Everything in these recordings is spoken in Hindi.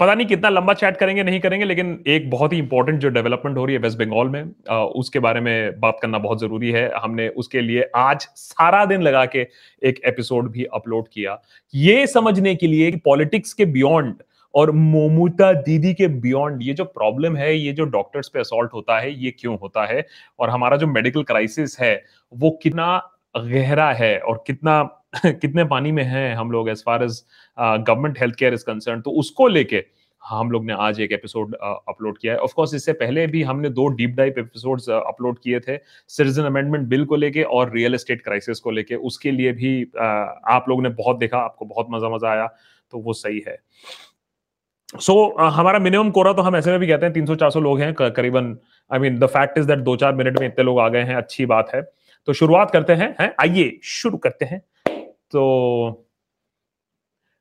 पता नहीं कितना लंबा चैट करेंगे नहीं करेंगे लेकिन एक बहुत ही इंपॉर्टेंट जो डेवलपमेंट हो रही है वेस्ट बंगाल में आ, उसके बारे में बात करना बहुत ज़रूरी है। हमने उसके लिए आज सारा दिन लगा के एक एपिसोड भी अपलोड किया। ये समझने के लिए पॉलिटिक्स के बियॉन्ड और मोमुता दीदी के बियॉन्ड ये जो प्रॉब्लम है ये जो डॉक्टर्स पे असॉल्ट होता है ये क्यों होता है? और हमारा जो मेडिकल क्राइसिस है वो कितना गहरा है और कितना कितने पानी में हैं हम लोग as far as government health care is concern तो उसको लेके हम लोग ने आज एक एपिसोड अपलोड किया है। ऑफ़ कोर्स इससे पहले भी हमने दो डीप डाइव एपिसोड्स अपलोड किए थे सिटीजन अमेंडमेंट बिल को लेके और रियल एस्टेट क्राइसिस को लेके। उसके लिए भी आप लोगों ने बहुत देखा आपको बहुत मज़ा मज़ा आया तो वो सही है। सो so, हमारा मिनिमम कोरा तो हम ऐसे में भी कहते हैं तीन सौ लोग हैं करीबन I mean the fact is that दो चार मिनट में इतने लोग आ गए हैं अच्छी बात है। तो शुरुआत करते हैं हैं? आइए शुरू करते हैं। तो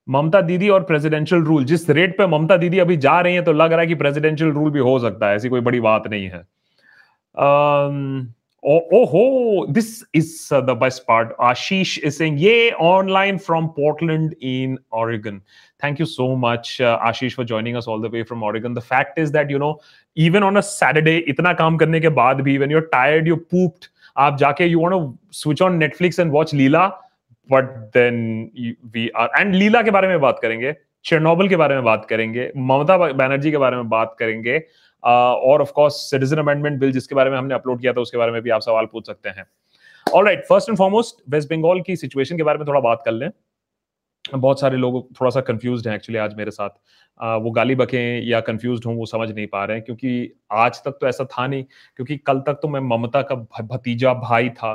ममता दीदी और प्रेसिडेंशियल रूल जिस रेट पे ममता दीदी अभी जा रही हैं तो लग रहा है कि प्रेसिडेंशियल रूल भी हो सकता है, ऐसी कोई बड़ी बात नहीं है। ओहो this is the best part Ashish is saying ये online from Portland in Oregon thank you so much Ashish for joining us all the way from Oregon the fact is that you know even on a Saturday इतना काम करने के बाद भी when you are tired you pooped आप जाके you want to switch on Netflix and watch Leila but then we are and Leila के बारे में बात करेंगे चेरनोबल के बारे में बात करेंगे, ममता बनर्जी के बारे में बात करेंगे और of course citizen amendment bill जिसके बारे में हमने अपलोड किया था, उसके बारे में भी आप सवाल पूछ सकते हैं। All right first and foremost West Bengal की सिचुएशन के बारे में थोड़ा बात कर लें। बहुत सारे लोग थोड़ा सा कंफ्यूज हैं एक्चुअली आज मेरे साथ। आ, वो गाली बकें या कंफ्यूज हों वो समझ नहीं पा रहे हैं क्योंकि आज तक तो ऐसा था नहीं क्योंकि कल तक तो मैं ममता का भतीजा भाई था।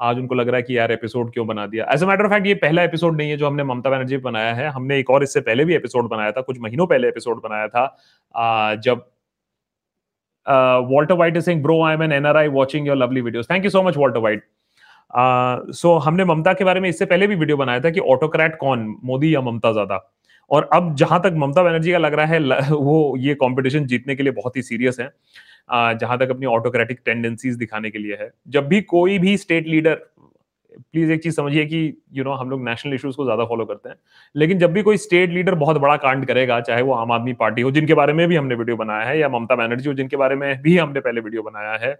आज उनको लग रहा है कि यार एपिसोड क्यों बना दिया? As a matter of fact ये पहला एपिसोड नहीं है जो हमने ममता बनर्जी बनाया है। हमने एक और इससे पहले भी एपिसोड बनाया था कुछ महीनों पहले एपिसोड बनाया था। आ, जब Walter White is bro I am an NRI watching your lovely videos thank you so much Walter White so हमने ममता के बारे में इससे पहले भी वीडियो बनाया था कि ऑटोक्रैट कौन? मोदी या ममता ज़्यादा? और अब जहाँ तक ममता बनर्जी का लग रहा है वो ये कंपटीशन जीतने के लिए बहुत ही सीरियस है। जहाँ तक अपनी ऑटोक्रेटिक टेंडेंसीज दिखाने के लिए है। जब भी कोई भी स्टेट लीडर प्लीज़ एक चीज़ समझिए कि यू you नो know, हम लोग नेशनल इश्यूज़ को ज़्यादा फॉलो करते हैं। लेकिन जब भी कोई स्टेट लीडर बहुत बड़ा कांड करेगा चाहे वो आम आदमी पार्टी हो जिनके बारे में भी हमने वीडियो बनाया है या ममता बनर्जी हो जिनके बारे में भी हमने पहले वीडियो बनाया है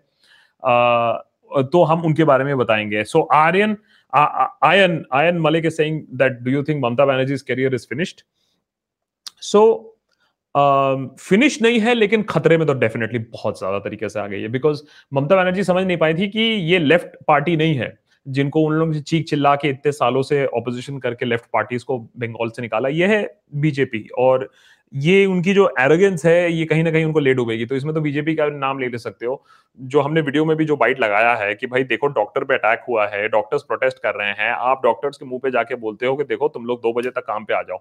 तो हम उनके बारे में बताएँगे। So Aryan Ayan Ayan Malik saying that do you think Mamata Banerjee's career is finished so finish नहीं है, लेकिन खतरे में तो डेफिनेटली बहुत ज़्यादा तरीके से आ गई है। बिकॉज़ ममता बनर्जी समझ नहीं पाई थी कि ये लेफ़्ट पार्टी नहीं है, जिनको उन लोगों से चीख चिल्ला के इतने सालों से ऑपोजिशन करके लेफ़्ट पार्टीज़ को बंगाल से निकाला। ये है बीजेपी और ये उनकी जो एरोगेंस है, ये कहीं ना कहीं उनको ले डूबेगी। तो इसमें तो बीजेपी का नाम ले ले सकते हो। जो हमने वीडियो में भी जो बाइट लगाया है कि भाई देखो डॉक्टर पे अटैक हुआ है डॉक्टर्स प्रोटेस्ट कर रहे हैं, आप डॉक्टर्स के मुँह पे जाके बोलते हो कि देखो तुम लोग दो बजे तक काम पे आ जाओ।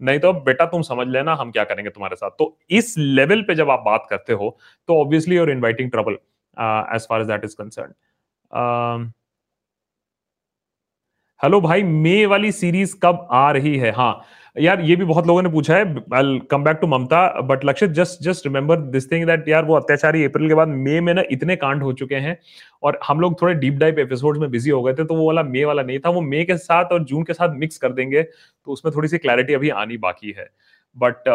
नहीं तो बेटा तुम समझ लेना हम क्या करेंगे तुम्हारे साथ। तो इस लेवल पे जब आप बात करते हो तो obviously you're inviting trouble as far as that is concern hello भाई मे वाली सीरीज़ कब आ रही है? हाँ यार, ये भी बहुत लोगों ने पूछा है I come back to Mamata but Lakshit just just remember this thing that यार, वो अत्याचारी अप्रैल के बाद मई में ना इतने कांड हो चुके हैं, और हम लोग थोड़े डीप डाइप एपिसोड में बिज़ी हो गए थे तो वो वाला मे वाला नहीं था, वो मे के साथ और जून के साथ मिक्स कर देंगे तो उसमें थोड़ी सी क्लैरिटी अभी आनी बाकी है but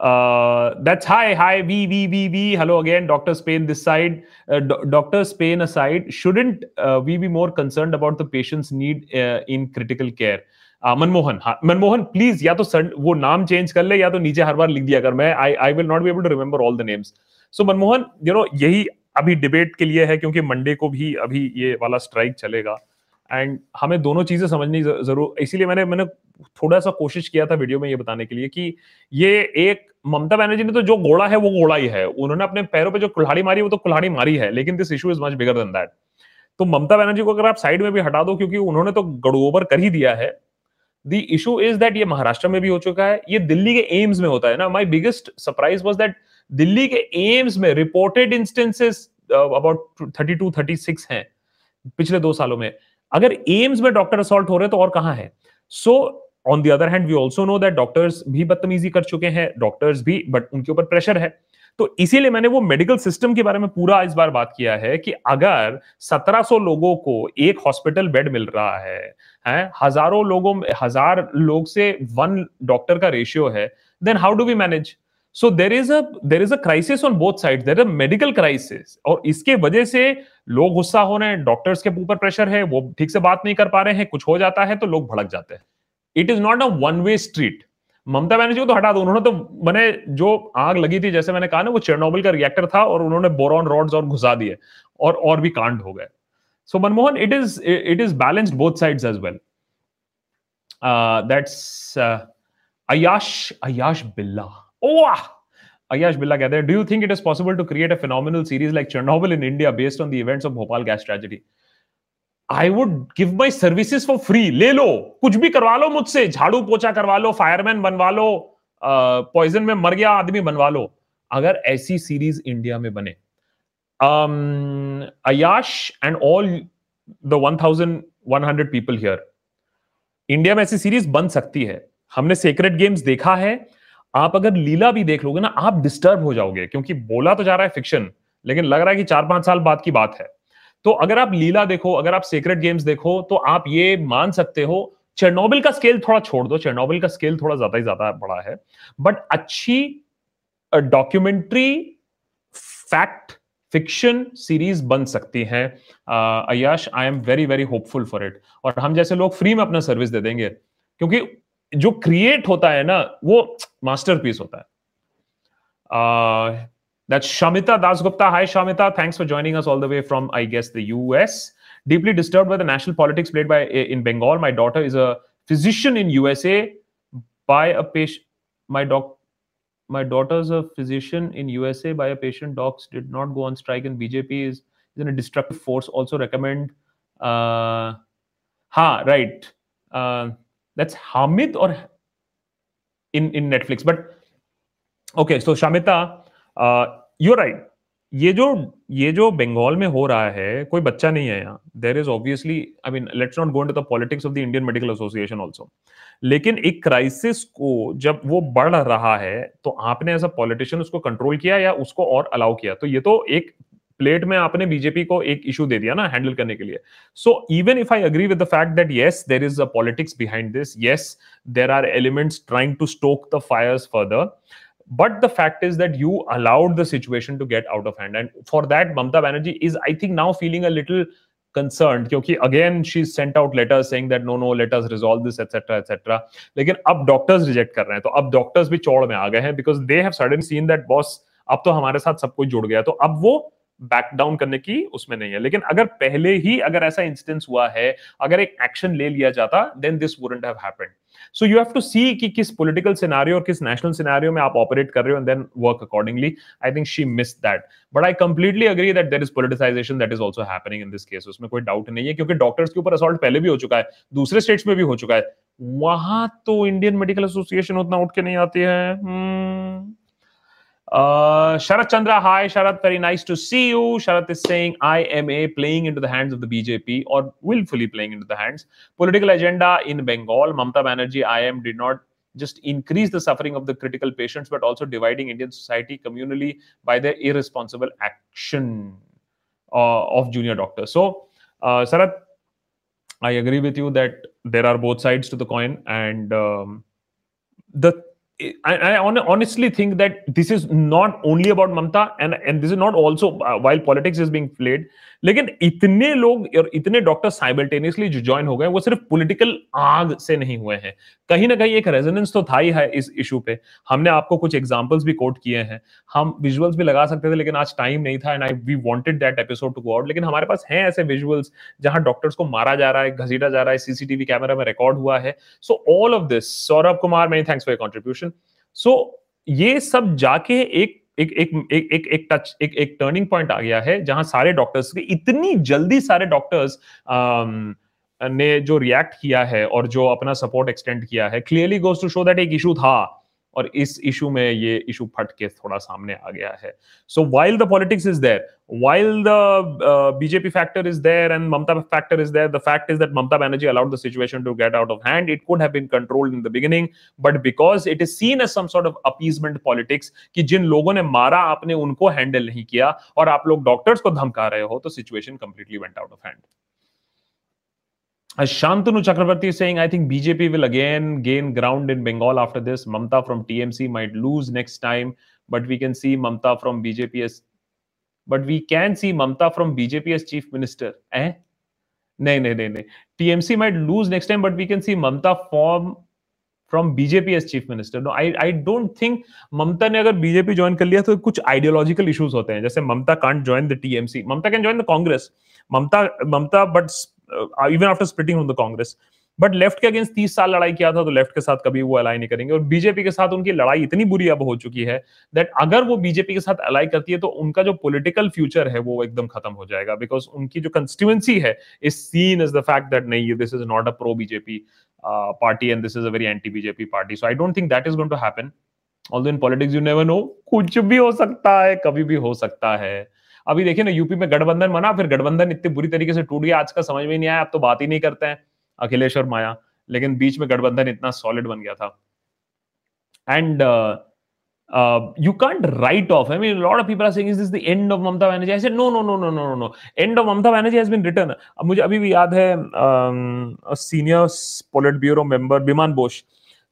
Uh, that's hi, hi, V, V, V, V. Hello again, Dr. Spain. This side, uh, Dr. Spain aside, shouldn't uh, we be more concerned about the patient's need uh, in critical care? Uh, Manmohan हाँ मनमोहन प्लीज़ या तो सर, वो नाम चेंज कर ले या तो नीचे हर बार लिख दिया कर मैं I I will not be able to remember all the names so Manmohan you know यही अभी डिबेट के लिए है क्योंकि मंडे को भी अभी ये वाला स्ट्राइक चलेगा एंड हमें दोनों चीज़ें समझनी ज़रूर, इसीलिए मैंने मैंने थोड़ा सा कोशिश किया था वीडियो में ये बताने के लिए कि ये एक ममता बनर्जी ने तो जो घोड़ा है, वो घोड़ा ही है। उन्होंने अपने पैरों पे जो कुल्हाड़ी मारी, वो तो कुल्हाड़ी मारी है, लेकिन this issue is much bigger than that तो ममता बनर्जी को अगर आप साइड में भी हटा दो, क्योंकि उन्होंने तो गड़ोबर कर ही दिया है। द इशू इज़ दैट ये महाराष्ट्र में भी हो चुका है, ये दिल्ली के एम्स में होता है ना। My biggest surprise was that Delhi के एम्स में reported instances about thirty two thirty six हैं पिछले दो सालों में। अगर एम्स में डॉक्टर असॉल्ट हो रहे तो और कहाँ है? So on the other hand we also know that doctors भी बदतमीजी कर चुके हैं डॉक्टर्स भी बट उनके ऊपर प्रेशर है। तो इसीलिए मैंने वो मेडिकल सिस्टम के बारे में पूरा इस बार बात किया है कि अगर 1700 लोगों को एक हॉस्पिटल बेड मिल रहा है, हैं, हज़ारों लोगों हज़ार लोग से वन डॉक्टर का रेशियो है then how do we manage so there is a there is a crisis on both side there medical crisis और इसके वजह से लोग गुस्सा हो रहे हैं डॉक्टर्स के ऊपर प्रेशर है, वो ठीक से बात नहीं कर पा रहे हैं, कुछ हो जाता है तो लोग भड़क जाते हैं। It is not a one way street Mamata Banerjee को तो हटा दो, उन्होंने तो मैंने जो आग लगी थी, जैसे मैंने कहा ना, वो चेरनोबिल का रिएक्टर था और उन्होंने बोरॉन रॉड्स और घुसा दिए और और भी कांड हो गए। So Manmohan it is it is balanced both sides as well that's Ayash Ayash Billa oh Ayash Billa हैं, Do you think it is possible to create a phenomenal series like Chernobyl in India based on the events of Bhopal gas tragedy? I would give my services for free ले लो कुछ भी करवा लो मुझसे। झाड़ू पोछा करवा लो फायरमैन बनवा लो पॉइजन में मर गया आदमी बनवा लो। अगर ऐसी सीरीज़ इंडिया में बने। Ayash and all the one thousand one hundred people here India में ऐसी सीरीज़ बन सकती है। हमने सेक्रेट गेम्स देखा है। आप अगर लीला भी देख लोगे ना, आप डिस्टर्ब हो जाओगे, क्योंकि बोला तो जा रहा है फिक्शन लेकिन लग रहा है कि चार पाँच साल बाद की बात है। तो अगर आप लीला देखो, अगर आप सीक्रेट गेम्स देखो तो आप ये मान सकते हो चेरनोबिल का स्केल थोड़ा छोड़ दो चेरनोबिल का स्केल थोड़ा ज़्यादा ही ज़्यादा बड़ा है। बट अच्छी डॉक्यूमेंट्री फैक्ट फिक्शन सीरीज़ बन सकती है। Ayash I am very very hopeful for it और हम जैसे लोग फ्री में अपना सर्विस दे देंगे, क्योंकि जो क्रिएट होता है ना वो मास्टर पीस होता है Shamita Das Gupta hi Shamita thanks for joining us all the way from I guess the US deeply disturb by the national politics played by in Bengal my daughter is a physician in USA by a patient my doctor My daughter's a physician in USA by a patient. Docs did not go on strike, and BJP is, is in a destructive force. Also, recommend. Uh, ha, right. Uh, that's Hamid or in in Netflix. But okay, so Shamita you right ये जो ये जो बंगाल में हो रहा है कोई बच्चा नहीं है यहाँ. There is obviously I mean let's not go to the politics of the Indian Medical Association also लेकिन एक क्राइसिस को जब वो बढ़ रहा है तो आपने एज अ पॉलिटिशियन उसको कंट्रोल किया या उसको और अलाउ किया? तो ये तो एक प्लेट में आपने बीजेपी को एक इशू दे दिया ना हैंडल करने के लिए। So even if I agree with the fact that yes there is a politics behind this yes there are elements trying to stoke the fires further but the fact is that you allowed the situation to get out of hand and for that Mamata Banerjee is I think now feeling a little concern क्योंकि again she sent out letter saying that no no letters resolve this etcetera etcetera लेकिन अब डॉक्टर्स रिजेक्ट कर रहे हैं तो अब डॉक्टर्स भी चौड़ में आ गए हैं because they have sudden seen that boss अब तो हमारे साथ सब कुछ जुड़ गया। तो अब वो बैक डाउन करने की उसमें नहीं है। लेकिन अगर पहले ही अगर ऐसा इंस्टेंस हुआ है, अगर एक एक्शन ले लिया जाता then this wouldn't have happened so you have to see कि किस पॉलिटिकल सिनेरियो और किस नेशनल सिनेरियो में आप ऑपरेट कर रहे हो and then work accordingly I think she miss that but I completely agree that there is politicisation that is also happening in this case उसमें कोई डाउट नहीं है, क्योंकि डॉक्टर्स के ऊपर असॉल्ट पहले भी हो चुका है, दूसरे स्टेट्स में भी हो चुका है। वहाँ तो इंडियन मेडिकल एसोसिएशन उतना उठ के नहीं आती है। hmm. Uh, Sharat Chandra, hi Sharat, very nice to see you. Sharat is saying IMA playing into the hands of the BJP or willfully playing into the hands. Political agenda in Bengal, Mamta Banerjee, IM did not just increase the suffering of the critical patients, but also dividing Indian society communally by their irresponsible action uh, of junior doctors. So, uh, Sharat, I agree with you that there are both sides to the coin, and um, the I, I honestly think that this is not only about Mamta and and this is not also uh, while politics is being played लेकिन इतने लोग और इतने डॉक्टर साइमल्टेनियसली जो ज्वाइन हो गए, वो सिर्फ़ पॉलिटिकल आग से नहीं हुए हैं। कहीं ना कहीं एक रेजोनेंस तो था ही है इस इशू पे। हमने आपको कुछ एग्जांपल्स भी कोट किए हैं। हम विजुअल्स भी लगा सकते थे, लेकिन आज टाइम नहीं था and I we wanted that episode to go out लेकिन हमारे पास हैं ऐसे विजुअल्स जहाँ डॉक्टर्स को मारा जा रहा है, घसीटा जा रहा है सीसीटीवी कैमरा में रिकॉर्ड हुआ है। So all of this Saurabh Kumar many thanks for contribution so ये सब जाके एक एक एक एक एक एक टच एक एक टर्निंग पॉइंट आ गया है जहाँ सारे डॉक्टर्स के इतनी जल्दी सारे डॉक्टर्स ने जो रिएक्ट किया है और जो अपना सपोर्ट एक्सटेंड किया है clearly goes to show that एक इशू था। और इस इशू में ये इशू फट के थोड़ा सामने आ गया है। So while the politics is there while the BJP factor is there and Mamata factor is there the fact is that Mamata Banerjee allowed the situation to get out of hand it could have been controlled in the beginning but because it is seen as some sort of appeasement politics कि जिन लोगों ने मारा, आपने उनको हैंडल नहीं किया, और आप लोग डॉक्टर्स को धमका रहे हो तो situation completely went out of hand Shantanu Chakravarti is saying, I think BJP will again gain ground in Bengal after this. Mamta from TMC might lose next time, but we can see Mamta from BJP as but we can see Mamta from BJP as chief minister. Eh? No, no, no, no. TMC might lose next time, but we can see Mamta from from BJP as chief minister no I I don't think Mamata ने अगर बीजेपी ज्वाइन कर लिया तो कुछ आइडियोलॉजिकल इश्यूज़ होते हैं जैसे Mamata can't join the TMC Mamata can join the Congress Mamata Mamata but even after splitting on the Congress but left के अगेंस्ट तीस साल लड़ाई किया था तो लेफ़्ट के साथ कभी वो अलाई नहीं करेंगे। और बीजेपी के साथ उनकी लड़ाई इतनी बुरी अब हो चुकी है दैट अगर वो बीजेपी के साथ अलाई करती है तो उनका जो पॉलिटिकल फ्यूचर है, वो एकदम खत्म हो जाएगा। बिकॉज़ उनकी जो कंस्टिट्यूंसी है is seen is the fact that नहीं this is not a pro BJP party and this is a very anti BJP party so I don't think that is going to happen although in politics you never know कुछ भी हो सकता है, कभी भी हो सकता है। अभी देखिए ना, यूपी में गठबंधन बना, फिर गठबंधन इतनी बुरी तरीके से टूट गया, आज का समझ में नहीं आया, अब तो बात ही नहीं करते हैं, अखिलेश और माया। लेकिन बीच में गठबंधन इतना सॉलिड बन गया था। And you can't write off I mean lot of people are saying is this the end of Mamata Banerjee I said no no no no no no end of Mamata Banerjee has been written अब मुझे अभी भी याद है सीनियर पोलिट ब्यूरो मेंबर विमान बोश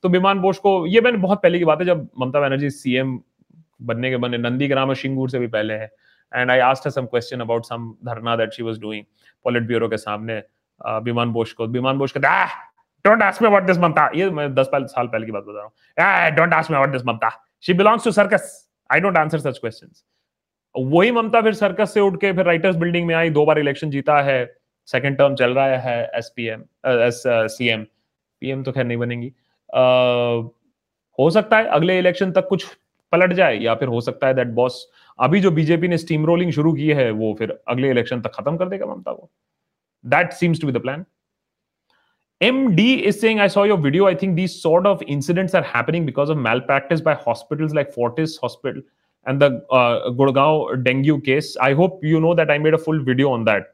तो विमान बोश को, ये मैंने बहुत पहले की बात है, जब ममता बनर्जी सीएम बनने के बने, नंदीग्राम और शिंगूर से भी पहले है। And I asked some question about some dharna that she was doing politburo के सामने विमान बोश को विमान बोश कहता don't ask me about this Mamata ये मैं 10 साल पहले की बात बता रहा हूँ। Don't ask me about this Mamata she belongs to circus I don't answer such questions वही ममता फिर सर्कस से उठ के फिर राइटर्स बिल्डिंग में आई दो बार इलेक्शन जीता है सेकंड टर्म चल रहा है एसपीएम एस सीएम पीएम तो खैर नहीं बनेंगी। Uh, हो सकता है अगले इलेक्शन तक कुछ पलट जाए या फिर हो सकता है दैट बॉस अभी जो बीजेपी ने स्टीम रोलिंग शुरू की है, वो फिर अगले इलेक्शन तक खत्म कर देगा ममता को। That seems to be the plan M D is saying I saw your video I think these sort of incidents are happening because of malpractice by hospitals like Fortis hospital and the Gurgaon dengue case I hope you know that I made a full video on that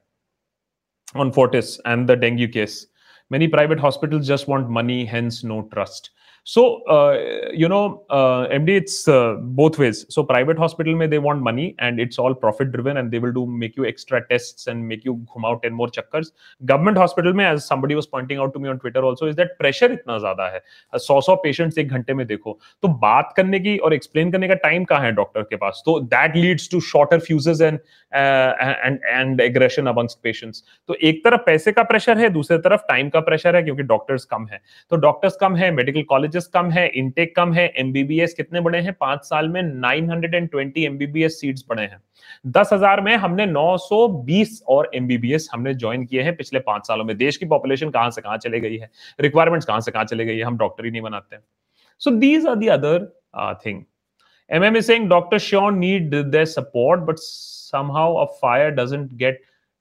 on Fortis and the dengue case many private hospital just want money hence no trust So, uh, you know, uh, MD, it's uh, both ways. So, private hospital may they want money and it's all profit driven and they will do make you extra tests and make you come out 10 more chakkars. Government hospital में as somebody was pointing out to me on Twitter also is that pressure इतना ज़्यादा है सौ सौ पेशेंट्स एक घंटे में देखो तो बात करने की और एक्सप्लेन करने का टाइम कहाँ है डॉक्टर के पास तो that leads to shorter fuses and and and aggression amongst patients तो एक तरफ़ पैसे का प्रेशर है दूसरी तरफ़ टाइम का प्रेशर है क्योंकि डॉक्टर्स कम है तो डॉक्टर्स कम है मेडिकल कॉलेज कॉलेजेस कम है इनटेक कम है एमबीबीएस कितने बड़े हैं पाँच साल में 920 एमबीबीएस सीट्स बड़े हैं दस हज़ार में हमने 920 और एमबीबीएस हमने ज्वाइन किए हैं पिछले पाँच सालों में देश की पॉपुलेशन कहाँ से कहाँ चले गई है रिक्वायरमेंट्स कहाँ से कहाँ चले गई है हम डॉक्टर ही नहीं बनाते so these are the other thing MM is saying Dr. Sean need their support, but somehow a fire doesn't get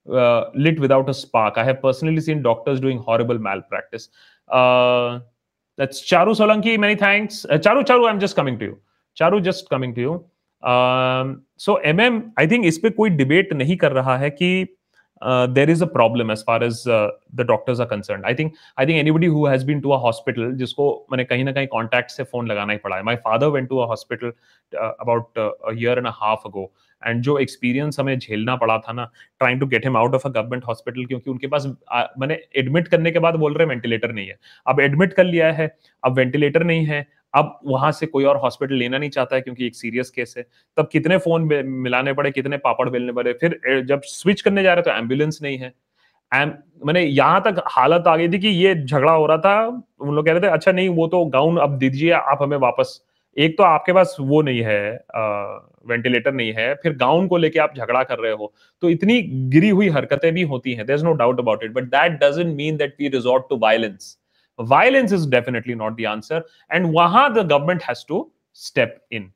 uh, lit without a spark. I have personally seen doctors doing malpractice. Uh, That's Charu Solanki. Many thanks. Uh, Charu, Charu, I'm just coming to you. Charu, just coming to you. Um, so MM, I think इस पे कोई डिबेट नहीं कर रहा है कि there is a problem as far as the doctors are concern I think I think anybody who been to a hospital जिसको मैंने कहीं ना कहीं कॉन्टैक्ट से फ़ोन लगाना ही पड़ा है my father went to a hospital about year and half ago and जो एक्सपीरियंस हमें झेलना पड़ा था ना trying to get him out of a government hospital क्योंकि उनके पास मैंने एडमिट करने के बाद बोल रहे वेंटिलेटर नहीं है। अब एडमिट कर लिया है, अब वेंटिलेटर नहीं है, अब वहाँ से कोई और हॉस्पिटल लेना नहीं चाहता है क्योंकि एक सीरियस केस है। तब कितने फ़ोन मिलाने पड़े, कितने पापड़ बेलने पड़े? फिर जब स्विच करने जा रहे तो एंबुलेंस नहीं है। मैंने यहाँ तक हालत आ गई थी कि ये झगड़ा हो रहा था। उन लोग कह रहे थे अच्छा नहीं, वो तो गाउन अब दीजिए, आप हमें वापस एक तो आपके पास वो नहीं है वेंटिलेटर नहीं है, फिर गाउन को लेके आप झगड़ा कर रहे हो तो इतनी गिरी हुई हरकतें भी होती हैं there is no doubt about it but that doesn't mean that we resort to violence violence is definitely not the answer and वहाँ the government has to step in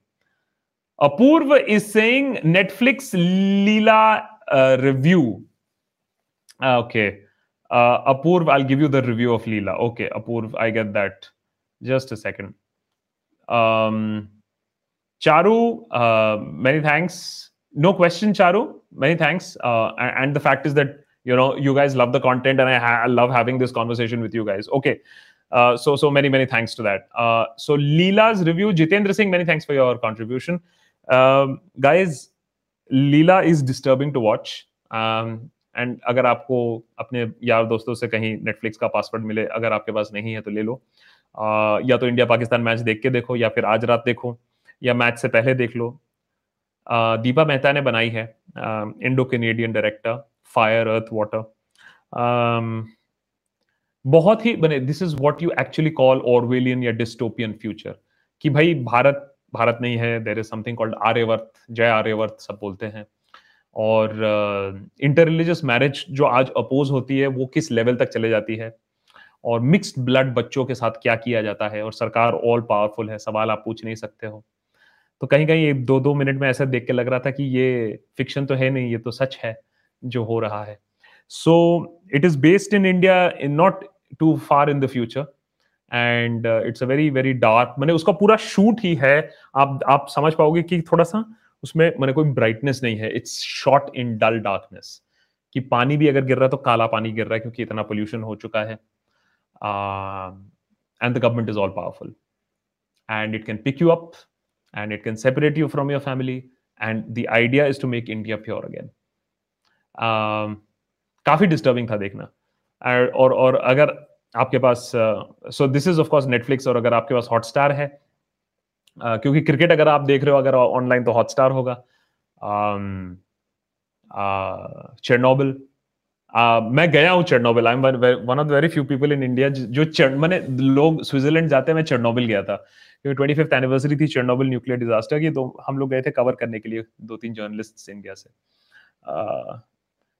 Apoorv is saying Netflix Leela review okay Apoorv I give you the review of Leela. Okay Apoorv I get that just a second Um, Charu, uh, many thanks. No question, Charu. Many thanks. Uh, and the fact is that you know you guys love the content, and I, ha- I love having this conversation with you guys. Okay. Uh, so so many many thanks to that. Uh, so Leela's review, Jitendra Singh, many thanks for your contribution, um, guys. Leela is disturbing to watch. Um, and अगर आपको अपने यार दोस्तों से कहीं नेटफ्लिक्स का पासवर्ड मिले अगर आपके पास नहीं है तो ले लो आ, या तो इंडिया पाकिस्तान मैच देख के देखो या फिर आज रात देखो या मैच से पहले देख लो। आ, दीपा मेहता ने बनाई है Indo Canadian director Fire Earth Water बहुत ही बने this is what you actually call Orwellian या डिस्टोपियन फ्यूचर कि भाई भारत भारत नहीं है there is something called Aryavarta जय आर्यवर्त सब बोलते हैं। और इंटर रिलीजियस मैरिज जो आज अपोज होती है वो किस लेवल तक चले जाती है? और मिक्स्ड ब्लड बच्चों के साथ क्या किया जाता है? और सरकार ऑल पावरफुल है, सवाल आप पूछ नहीं सकते हो। तो कहीं कहीं दो दो मिनट में ऐसा देख के लग रहा था कि ये फिक्शन तो है नहीं, ये तो सच है जो हो रहा है। So it is based in India in not too far in the future and it's a very very dark मैंने उसका पूरा शूट ही है। आप आप समझ पाओगे कि थोड़ा सा उसमें मैंने कोई ब्राइटनेस नहीं है it's shot in dull darkness कि पानी भी अगर गिर रहा है तो काला पानी गिर रहा है, क्योंकि इतना पोल्यूशन हो चुका है। And the government is all powerful and it can pick you up and it can separate you from your family and the idea is to make India pure again काफ़ी डिस्टर्बिंग था देखना। और और अगर आपके पास so this is of course Netflix और अगर आपके पास हॉटस्टार है क्योंकि क्रिकेट अगर आप देख रहे हो, अगर ऑनलाइन तो हॉटस्टार होगा। चेरनोबिल मैं गया हूँ Chernobyl. I am one of very few people in India जो मैंने लोग स्विट्जरलैंड जाते हैं मैं चेरनोबिल गया था. क्योंकि ट्वेंटी फिफ्थ एनिवर्सरी थी चेरनोबिल न्यूक्लियर डिजास्टर की तो हम लोग गए थे कवर करने के लिए दो तीन जर्नलिस्ट इंडिया से.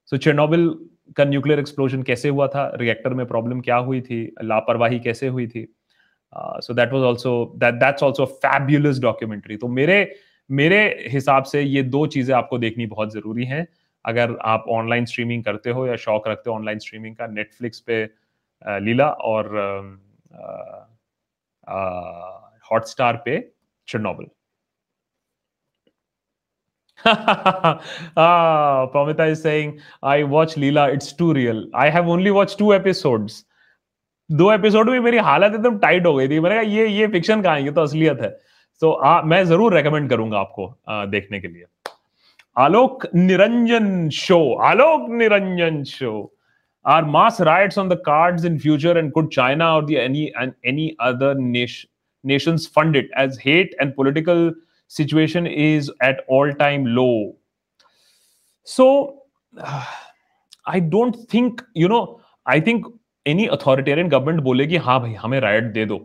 सो uh, चेरनोबिल का न्यूक्लियर एक्सप्लोजन कैसे हुआ था? रिएक्टर में प्रॉब्लम क्या हुई थी? लापरवाही कैसे हुई थी? So that was also that that's also fabulous documentary तो मेरे मेरे हिसाब से ये दो चीज़ें आपको देखनी बहुत ज़रूरी है. अगर आप ऑनलाइन स्ट्रीमिंग करते हो या शौक रखते हो ऑनलाइन स्ट्रीमिंग का नेटफ्लिक्स पे लीला और हॉटस्टार पे Chernobyl Pamita is saying, I watch Leela, it's too real. I have only watched two episodes. दो एपिसोड में मेरी हालत एकदम टाइट हो गई थी। मैंने कहा ये ये फिक्शन कहाँ है? ये तो असलियत है। तो आ, मैं ज़रूर रेकमेंड करूँगा आपको आ, देखने के लिए। Alok Niranjan show Alok Niranjan show are mass riots on the cards in future and could China or any and other fund it? As hate and political situation is at all time low. So uh, i don't think you know i think any authoritarian government बोलेगी हाँ भाई हमें राइट दे दो।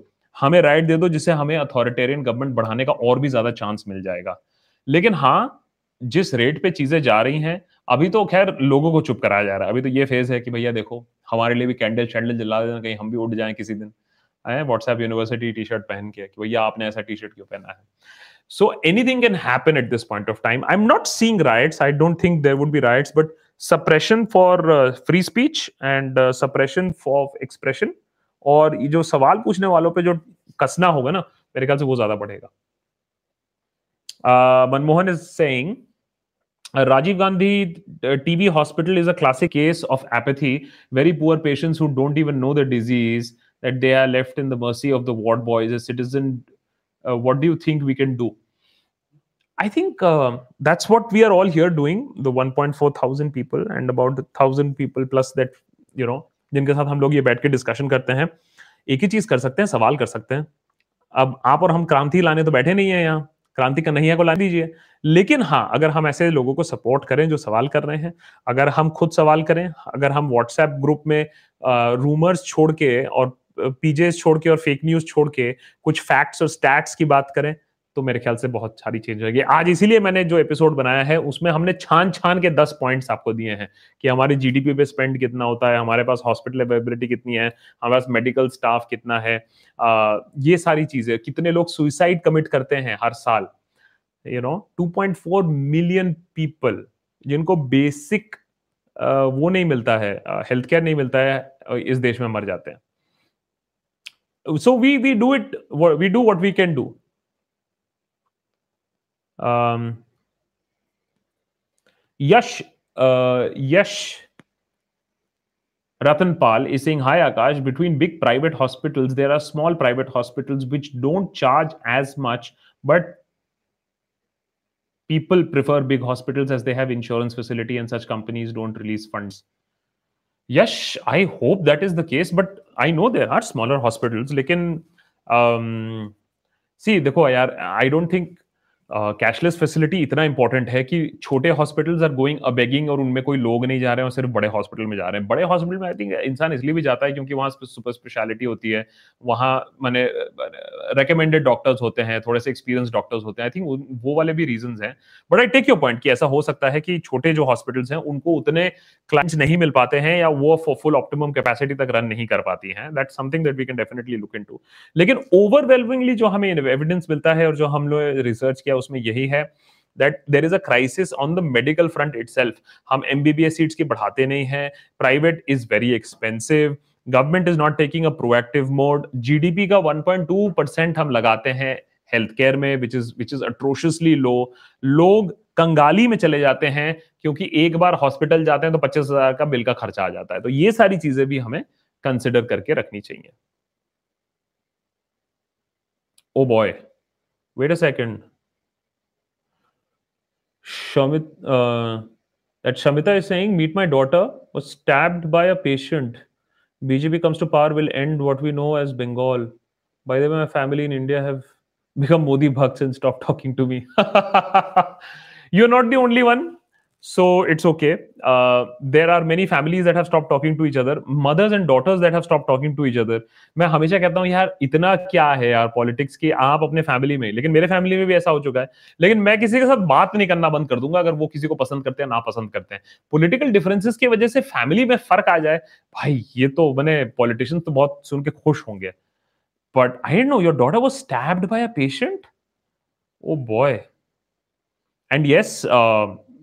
हमें राइट दे दो जिससे हमें अथॉरिटेरियन गवर्नमेंट बढ़ाने का और भी ज़्यादा चांस मिल जाएगा। लेकिन हाँ जिस रेट पे चीज़ें जा रही हैं, अभी तो खैर लोगों को चुप कराया जा रहा है। अभी तो ये फ़ेज़ है कि भैया देखो, हमारे लिए भी कैंडल शैंडल जला देना, कहीं हम भी उठ जाएँ किसी दिन। व्हाट्सएप यूनिवर्सिटी टी शर्ट पहन के भैया आपने ऐसा टी शर्ट क्यों पहना है? So anything can happen at this point of time I am not seeing riots I don't think there would be riots but suppression for free speech and suppression for expression और ये जो सवाल पूछने वालों पे जो कसना होगा ना, मेरे ख्याल से वो ज़्यादा बढ़ेगा। Manmohan is saying Rajiv Gandhi uh, TB hospital is a classic case of apathy. Very poor patients who don't even know the disease, that they are left in the mercy of the ward boys. A citizen, uh, what do you think we can do? I think uh, that's what we are all here doing. The 1.4 thousand people and about thousand people plus that you know जिनके साथ हम लोग ये बैठ के डिस्कशन करते हैं एक ही चीज कर सकते हैं सवाल कर सकते हैं अब आप और हम क्रांति लाने तो बैठे नहीं है यहाँ क्रांति का नहीं को ला दीजिए। लेकिन हाँ अगर हम ऐसे लोगों को सपोर्ट करें जो सवाल कर रहे हैं, अगर हम खुद सवाल करें, अगर हम व्हाट्सएप ग्रुप में रूमर्स छोड़ के और पीजे छोड़ के और फेक न्यूज़ छोड़ के कुछ फैक्ट्स और स्टैट्स की बात करें तो मेरे ख्याल से बहुत सारी चेंज होगी आज इसीलिए मैंने जो एपिसोड बनाया है उसमें हमने छान छान के दस पॉइंट्स आपको दिए हैं कि हमारी जीडीपी पे स्पेंड कितना होता है हमारे पास हॉस्पिटल अवेलेबिलिटी कितनी है हमारे पास मेडिकल स्टाफ कितना है आ, ये सारी चीज़ें कितने लोग सुइसाइड कमिट करते हैं हर साल। यू नो 2.4 मिलियन पीपल जिनको बेसिक वो नहीं मिलता है हेल्थ केयर नहीं मिलता है इस देश में मर जाते हैं। So we we do it we do what we can do Um, Yash, uh, Yash Ratan Pal is saying, Hi Akash, between big private hospitals, there are small private hospitals which don't charge as much, but people prefer big hospitals as they have insurance facility and such companies don't release funds. Yes, I hope that is the case, but I know there are smaller hospitals. Like in, um, see, देखो यार, I don't think cashless facility इतना इंपॉर्टेंट है कि छोटे hospitals are going a begging और उनमें कोई लोग नहीं जा रहे हैं और सिर्फ़ बड़े हॉस्पिटल में जा रहे हैं। बड़े हॉस्पिटल में आई थिंक इंसान इसलिए भी जाता है क्योंकि वहाँ सुपर स्पेशलिटी होती है। वहाँ मैंने रिकमेंडेड डॉक्टर्स होते हैं, थोड़े से एक्सपीरियंस डॉक्टर्स होते हैं। आई थिंक वो वाले भी रीजन हैं। But I take your point कि ऐसा हो सकता है कि छोटे जो हॉस्पिटल्स हैं, उनको उतने क्लाइंट्स नहीं मिल पाते हैं या वो फुल ऑप्टिमम कैपेसिटी तक रन नहीं कर पाती हैं। That something that we can definitely look in लेकिन ओवरवेलमिंगली जो हमें एविडेंस मिलता है और जो हम लोग रिसर्च किया उसमें यही है that there is a crisis on the medical front itself. हम MBBS seats की बढ़ाते नहीं हैं, private is very expensive government is not taking a proactive mode GDP का 1.2 परसेंट हम लगाते हैं हेल्थ केयर में विच इज़ विच इज़ अट्रोशियसली लो लोग कंगाली में चले जाते हैं, क्योंकि एक बार हॉस्पिटल जाते हैं तो पच्चीस हज़ार का बिल का खर्चा आ जाता है। तो ये सारी चीज़ें भी हमें कंसिडर करके रखनी चाहिए। ओ boy wait a second Shamit, uh, that Shamita is saying, meet my daughter was stabbed by a patient. BJP comes to power will end what we know as Bengal. By the way, my family in India have become Modi bhakts and stopped talking to me. You're not the only one. So it's okay. Uh, there are many families that have stopped talking to each other mothers and daughters that have stopped talking to each other. मैं हमेशा कहता हूँ यार इतना क्या है यार पॉलिटिक्स की? आप अपने फैमिली में लेकिन मेरे फैमिली में भी ऐसा हो चुका है। लेकिन मैं किसी के साथ बात नहीं करना बंद कर दूँगा अगर वो किसी को पसंद करते हैं ना पसंद करते हैं। पॉलिटिकल डिफरेंसेस की वजह से फैमिली में फ़र्क आ जाए भाई ये तो मैंने पॉलिटिशियन तो बहुत सुन के खुश होंगे। But I know your daughter was stabbed by a patient oh boy and yes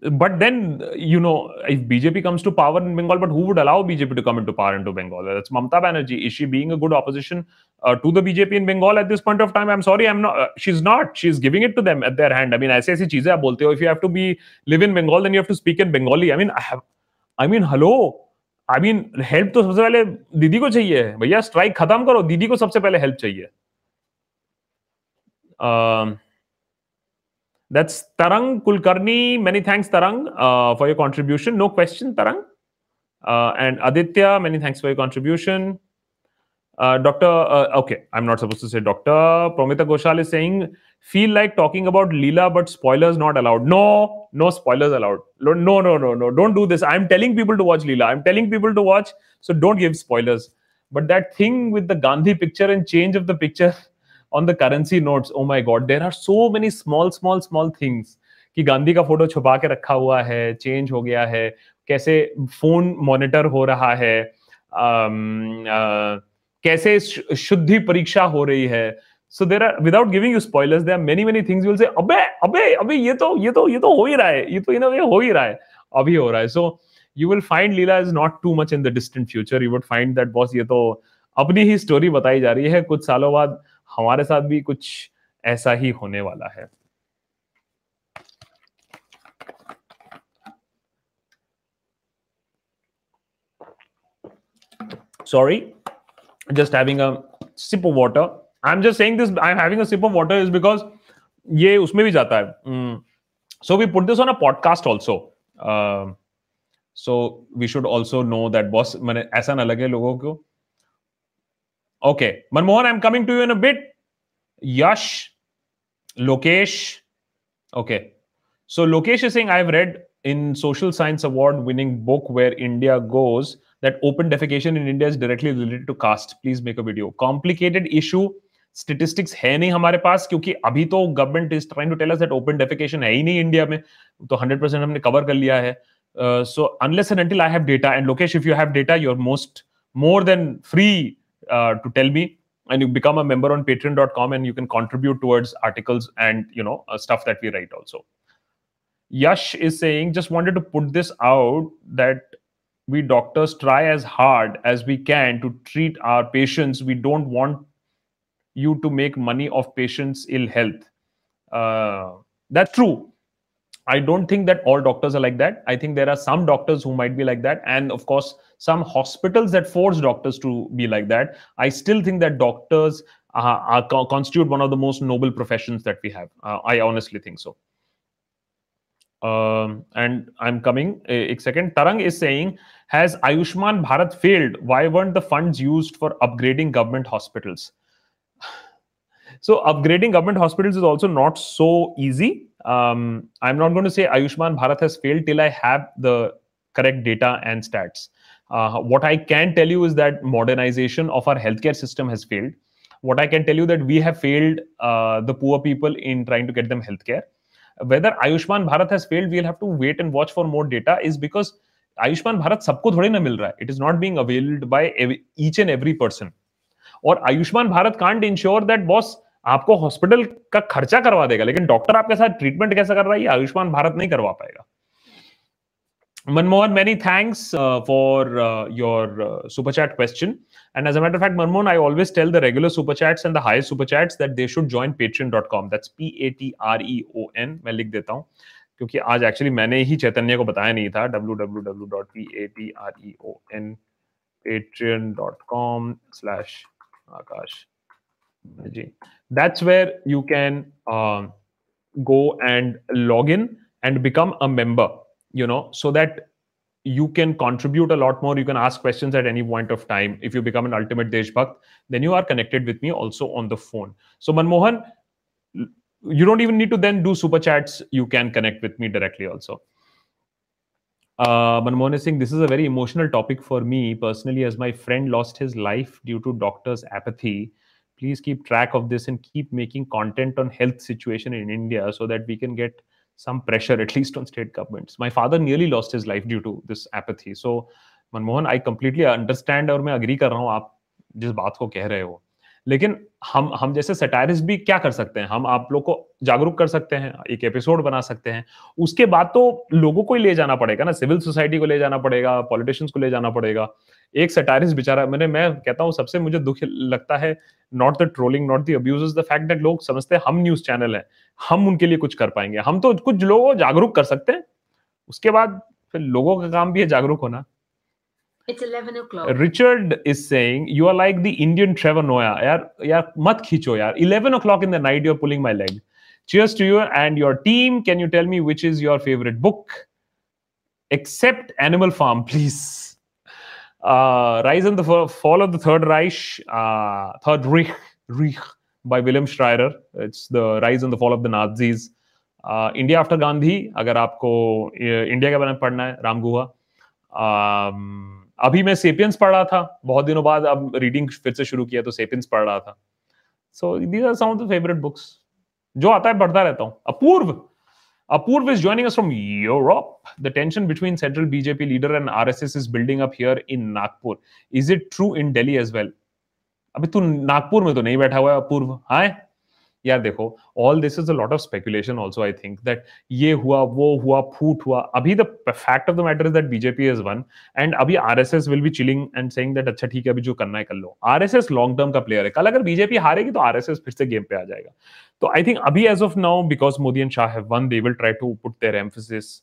but then you know if bjp comes to power in bengal but who would allow bjp to come into power into bengal that's mamta banerjee is she being a good opposition uh, to the bjp in bengal at this point of time i'm sorry i'm not uh, she's not she's giving it to them at their hand i mean ऐसी ऐसी चीज़ें आप बोलते हो if you have to be live in bengal then you have to speak in bengali i mean i have i mean hello I mean help तो सबसे पहले दीदी को चाहिए भैया स्ट्राइक खत्म करो दीदी को सबसे पहले हेल्प चाहिए uh, That's Tarang Kulkarni. Many thanks, Tarang, uh, for your contribution. No question, Tarang. Uh, and Aditya, many thanks for your contribution. Uh, Dr. Uh, okay, I'm not supposed to say Dr. Promita Goshal is saying, feel like talking about Leela, but spoilers not allowed. No, no spoilers allowed. No, no, no, no. Don't do this. I'm telling people to watch Leela. I'm telling people to watch, so don't give spoilers. But that thing with the Gandhi picture and change of the picture, on the currency notes oh my god there are so many small small small things कि गांधी का फ़ोटो छुपा के रखा हुआ है चेंज हो गया है कैसे फ़ोन मॉनिटर हो रहा है आम, आ, कैसे शुद्धि परीक्षा हो रही है। So there are without giving you spoilers there many many things will say अबे अबे अबे ये तो ये तो ये तो हो ही रहा है ये तो इन वे हो ही रहा है अभी हो रहा है। So you will find Leila is not too much in the distant future you would find that boss ये तो अपनी ही स्टोरी बताई जा रही है कुछ सालों बाद हमारे साथ भी कुछ ऐसा ही होने वाला है sorry just having a sip of water i'm just saying this i'm having a sip of water is because ये उसमें भी जाता है so we put this on a podcast also so we should also know that boss मैंने ऐसा ना लगे लोगों को okay Manmohan I am coming to you in a bit Yash Lokesh okay so Lokesh Singh I have read in social science award winning book where India goes that open defecation in India is directly related to caste please make a video complicated issue statistics है नहीं हमारे पास क्योंकि अभी तो government is trying to tell us that open defecation है ही नहीं इंडिया में। तो 100% हमने कवर कर लिया है। So unless and until I have data and Lokesh if you have data you are most more than free uh, to tell me and you become a member on patreon.com and you can contribute towards articles and you know uh, stuff that we write also. Yash is saying just wanted to put this out that we doctors try as hard as we can to treat our patients. We don't want you to make money of patients ill health. Uh, that's true I don't think that all doctors are like that. I think there are some doctors who might be like that. And of course, some hospitals that force doctors to be like that. I still think that doctors uh, are, constitute one of the most noble professions that we have. Uh, I honestly think so. Um, and I'm coming a, a second. Tarang is saying, has Ayushman Bharat failed? Why weren't the funds used for upgrading government hospitals? So upgrading government hospitals is also not so easy. Um, I'm not going to say Ayushman Bharat has failed till I have the correct data and stats. Uh, what I can tell you is that modernization of our healthcare system has failed. What I can tell you that we have failed uh, the poor people in trying to get them healthcare. Whether Ayushman Bharat has failed, we'll have to wait and watch for more data. Is because Ayushman Bharat सबको थोड़ी ना मिल रहा है. It is not being availed by every, each and every person. और Ayushman Bharat can't ensure that boss आपको हॉस्पिटल का खर्चा करवा देगा, लेकिन डॉक्टर आपके साथ ट्रीटमेंट कैसा कर रहा है आयुष्मान भारत नहीं करवा पाएगा। Manmohan many thanks for your superchat question and as a matter fact Manmohan I always tell the regular superchats and the high superchats that they should join Patreon dot com that's P A T R E O N मैं लिख देता हूँ, क्योंकि आज एक्चुअली मैंने ही चैतन्य को बताया नहीं था W W W dot P A T R E O N Patreon dot com slash Akash. That's where you can uh, go and log in and become a member you know so that you can contribute a lot more. You can ask questions at any point of time. If you become an ultimate deshbhakt then you are connected with me also on the phone. So manmohan you don't even need to then do super chats. You can connect with me directly also. Uh, Manmohan is saying this is a very emotional topic for me. Personally, as my friend lost his life due to doctors' apathy please keep track of this and keep making content on health situation in india so that we can get some pressure at least on state governments my father nearly lost his life due to this apathy so manmohan i completely understand और मैं अग्री कर रहा हूँ आप जिस बात को कह रहे हो लेकिन हम हम जैसे सटायरिस्ट भी क्या कर सकते हैं? हम आप लोग को जागरूक कर सकते हैं, एक एपिसोड बना सकते हैं। उसके बाद तो लोगों को ही ले जाना पड़ेगा ना, सिविल सोसाइटी को ले जाना पड़ेगा, पॉलिटिशियंस को ले जाना पड़ेगा। एक सटायरिस्ट बेचारा, मैंने, मैं कहता हूँ, सबसे मुझे दुख लगता है not the trolling not the abuse the fact that लोग समझते हैं, हम न्यूज़ चैनल है, हम उनके लिए कुछ कर पाएँगे। हम तो कुछ लोगों को जागरूक कर सकते हैं। उसके बाद फिर लोगों का काम भी है जागरूक होना। It's 11 o'clock. Richard is saying you are like the Indian Trevor Noah. यार यार मत खींचो यार 11 o'clock in the night you're pulling my leg. Cheers to you and your team. Can you tell me which is your favorite book? Except Animal Farm, please. Uh, Rise and the Fall of the Third Reich, uh, Third Reich, Reich by William Schreier. It's the Rise and the Fall of the Nazis. India after Gandhi अगर आपको इंडिया के बारे में पढ़ना है राम गुहा अभी मैं सेपियंस पढ़ रहा था बहुत दिनों बाद अब रीडिंग फिर से शुरू किया तो सेपियंस पढ़ रहा था so these are some of the favourite books जो आता है पढ़ता रहता हूँ अपूर्व Apurv is joining us from Europe. The tension between central BJP leader and RSS is building up here in Nagpur. Is it true in Delhi as well? अभी तू नागपुर में तो नहीं बैठा हुआ है अपूर्व हाँ यार देखो all this is a lot of speculation also I think that ये हुआ वो हुआ फूट हुआ। अभी the fact of the matter is that BJP is won and अभी RSS will be chilling and saying that अच्छा ठीक है अभी जो करना है कर लो। आरएसएस लॉन्ग टर्म का प्लेयर है। कल अगर बीजेपी हारेगी तो आरएसएस फिर से गेम पे आ जाएगा। तो आई थिंक अभी as of now because Modi and Shah have won they will try to put their emphasis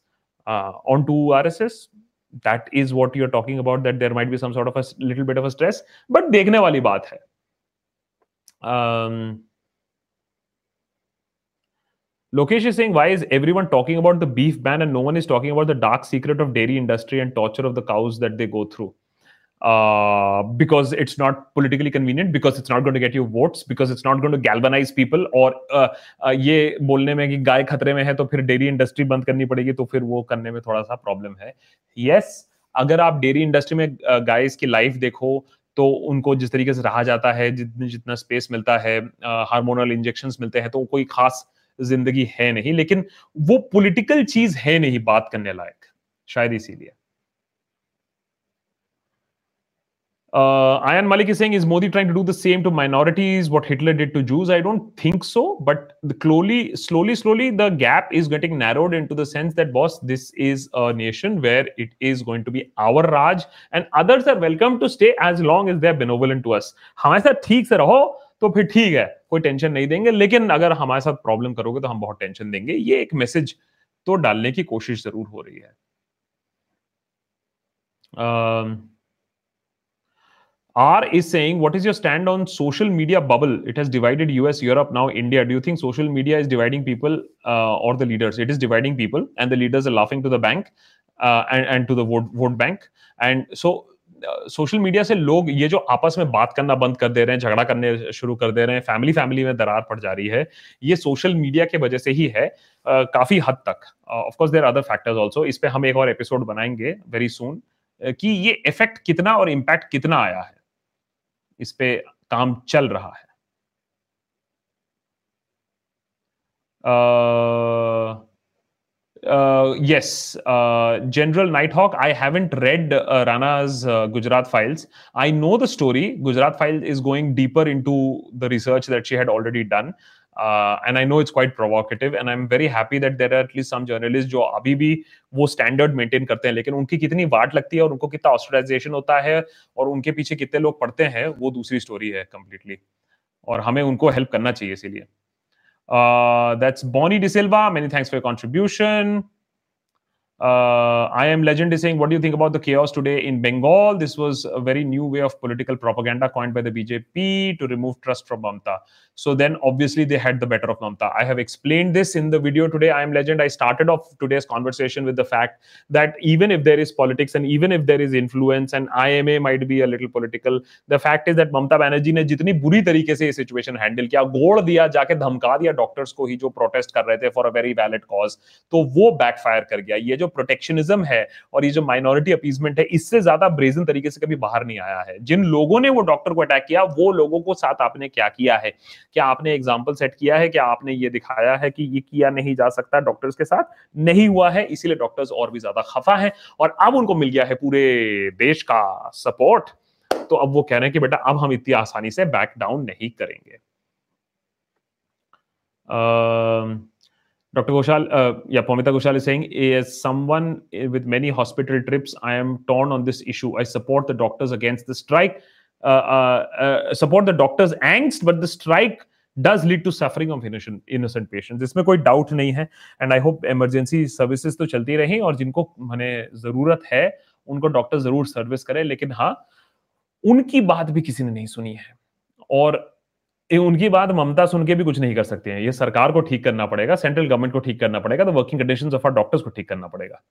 on to RSS that is what you're talking about that there might be some sort of a little bit of a stress but देखने वाली बात है। Um, Lokesh is saying, why is everyone talking about the beef ban and no one is talking about the dark secret of dairy industry and torture of the cows that they go through? Uh, because it's not politically convenient, because it's not going to get you votes, because it's not going to galvanize people, uh, uh, ये बोलने में कि गाय खतरे में है तो फिर डेयरी इंडस्ट्री बंद करनी पड़ेगी तो फिर वो करने में थोड़ा सा प्रॉब्लम है यस yes, अगर आप डेयरी इंडस्ट्री में गाय की लाइफ देखो तो उनको जिस तरीके से रहा जाता है जितने जितना स्पेस मिलता है हार्मोनल इंजेक्शन मिलते हैं तो कोई खास ज़िंदगी है नहीं, लेकिन वो पॉलिटिकल चीज़ है नहीं बात करने लायक, शायद इसीलिए। Ayan Malik is saying is Modi trying to do the same to minorities what Hitler did to Jews I don't think so but slowly slowly slowly the gap is getting narrowed into the sense that boss this is a nation where it is going to be our raj and others are welcome to stay as long as there are to us हमेशा ठीक से रहो तो फिर ठीक है, कोई टेंशन नहीं देंगे, लेकिन अगर हमारे साथ प्रॉब्लम करोगे तो हम बहुत टेंशन देंगे। ये एक मैसेज तो डालने की कोशिश ज़रूर हो रही है। R is saying what is your stand on social media bubble it has divided US Europe now India do you think social media is dividing people or the leaders it is dividing people and the leaders are laughing to the bank and to the vote bank and so social uh, media से लोग ये जो आपस में बात करना बंद कर दे रहे हैं झगड़ा करने शुरू कर दे रहे हैं फैमिली फैमिली में दरार पड़ जा रही है ये सोशल मीडिया के वजह से ही है uh, काफ़ी हद तक। Of course there other factors also इस पे हम एक और एपिसोड बनाएँगे वेरी सून कि ये इफ़ेक्ट कितना और इम्पैक्ट कितना आया है। इस पे काम चल रहा है। Yes, uh, General Nighthawk. I haven't read uh, Rana's uh, Gujarat files. I know the story. Gujarat file is going deeper into the research that she had already done. uh, and I know it's quite provocative and I'm very happy that there are at least some journalists जो अभी भी वो स्टैंडर्ड मेंटेन करते हैं लेकिन उनकी कितनी वाट लगती है और उनको कितना ऑस्ट्रेलाइजेशन होता है और उनके पीछे कितने लोग पढ़ते हैं वो दूसरी स्टोरी है कंप्लीटली और हमें उनको हेल्प करना चाहिए इसीलिए Uh, that's Bonnie De Silva. Many thanks for your contribution. Uh, I am legend is saying, what do you think about the chaos today in Bengal? This was a very new way of political propaganda coined by the BJP to remove trust from Mamta. So then obviously they had the better of Mamta. I have explained this in the video today. I am legend. I started off today's conversation with the fact that even if there is politics and even if there is influence and IMA might be a little political, the fact is that Mamta Banerjee ने जितनी बुरी तरीके से ये सिचुएशन हैंडल किया गोड़ दिया जाके धमका दिया डॉक्टर्स को ही जो प्रोटेस्ट कर रहे थे for a very valid cause तो वो बैकफायर कर गया ये जो protectionism है और ये जो माइनॉरिटी अपीजमेंट है, इससे ज़्यादा ब्रेजन तरीके से कभी बाहर नहीं आया है। जिन लोगों ने वो डॉक्टर को अटैक किया, वो लोगों को साथ आपने क्या किया है? क्या आपने एग्ज़ाम्पल सेट किया है? क्या आपने ये दिखाया है कि ये किया नहीं जा सकता डॉक्टर्स के साथ? नहीं हुआ है, इसीलिए डॉक्टर्स और भी ज़्यादा खफा है और अब उनको मिल गया है पूरे देश का सपोर्ट तो अब वो कह रहे हैं कि बेटा, अब हम इतनी आसानी से बैक डाउन नहीं करेंगे। Dr. Ghoshal, uh, yeah, Pamita Ghoshal is saying, as someone with many hospital trips, I am torn on this issue. I support the doctors against the strike, uh, uh, uh support the doctors' angst, but the strike does lead to suffering of innocent innocent patients. इसमें कोई डाउट नहीं है and I hope emergency services तो चलती रही और जिनको मैंने ज़रूरत है उनको डॉक्टर ज़रूर सर्विस करे लेकिन हाँ उनकी बात भी किसी ने नहीं सुनी है और उनकी बात ममता सुन के भी कुछ नहीं कर सकते हैं। ये सरकार को ठीक करना पड़ेगा सेंट्रल गवर्नमेंट को ठीक करना पड़ेगा तो वर्किंग कंडीशन ऑफ़ डॉक्टर्स को ठीक करना पड़ेगा।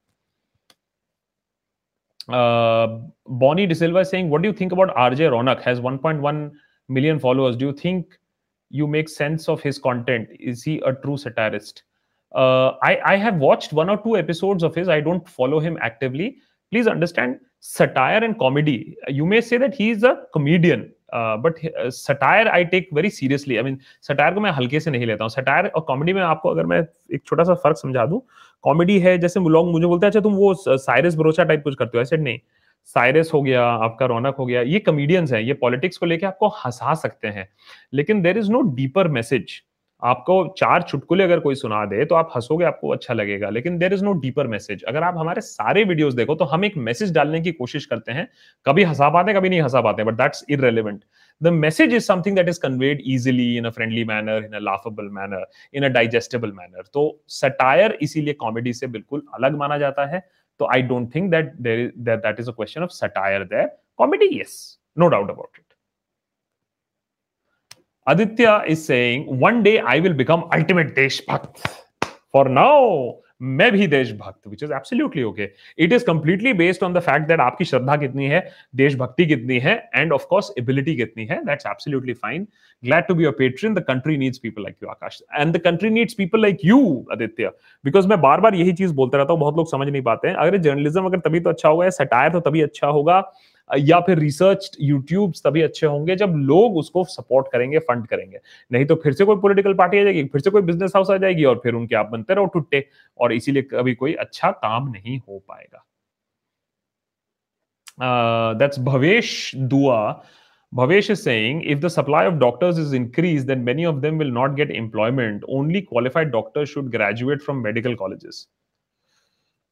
Bonnie DeSilva saying what do you think about RJ Raunak has 1.1 million followers do you think you make sense of his content is he a true satirist I I have watched one or two episodes of his I don't follow him actively please understand satire and comedy you may say that he is a comedian but satire I take very seriously I mean satire को मैं हल्के से नहीं लेता हूँ। सटायर और कॉमेडी में आपको अगर मैं एक छोटा सा फ़र्क समझा दूँ कॉमेडी है, जैसे लोग मुझे बोलते हैं अच्छा तुम वो साइरस ब्रोचा टाइप कुछ करते हो? ऐसे नहीं साइरस हो गया, आपका रौनक हो गया। ये कमेडियंस हैं, ये पॉलिटिक्स को लेके आपको हंसा सकते हैं। लेकिन there is no deeper message आपको चार चुटकुले अगर कोई सुना दे तो आप हंसोगे, आपको अच्छा लगेगा। लेकिन there is no deeper message अगर आप हमारे सारे वीडियोस देखो तो हम एक मैसेज डालने की कोशिश करते हैं। कभी हंसा पाते हैं, कभी नहीं हंसा पाते but that's irrelevant the message is something that is conveyed easily in a friendly manner in a laughable manner in a digestible manner तो सटायर इसीलिए कॉमेडी से बिल्कुल अलग माना जाता है। तो I don't think that there that is a question of satire there comedy yes no doubt about it Aditya is saying, one day I will become ultimate Deshbhakt. For now, मैं भी देशभक्त which is absolutely okay it is completely based on the fact that आपकी श्रद्धा कितनी है देशभक्ति कितनी है एंड ऑफ़ कोर्स एबिलिटी कितनी है. That's absolutely fine glad to be a patron. The country needs people like you akash. And the country needs people like you aditya. Because मैं बार बार यही चीज़ बोलते रहता हूँ बहुत लोग समझ नहीं पाते हैं। अगर जर्नलिज्म अगर तभी तो अच्छा होगा सटायर तो तभी अच्छा होगा या फिर रिसर्च यूट्यूब तभी अच्छे होंगे जब लोग उसको सपोर्ट करेंगे फंड करेंगे नहीं तो फिर से कोई पॉलिटिकल पार्टी आ जाएगी फिर से कोई बिज़नेस हाउस आ जाएगी और फिर उनके आप बनते रहो टुट्टे और इसीलिए कभी कोई अच्छा काम नहीं हो पाएगा दैट्स भवेश दुआ Bhavesh is saying if the supply of doctors is increased, then many of them will not get employment. Only qualified doctors should graduate from medical colleges.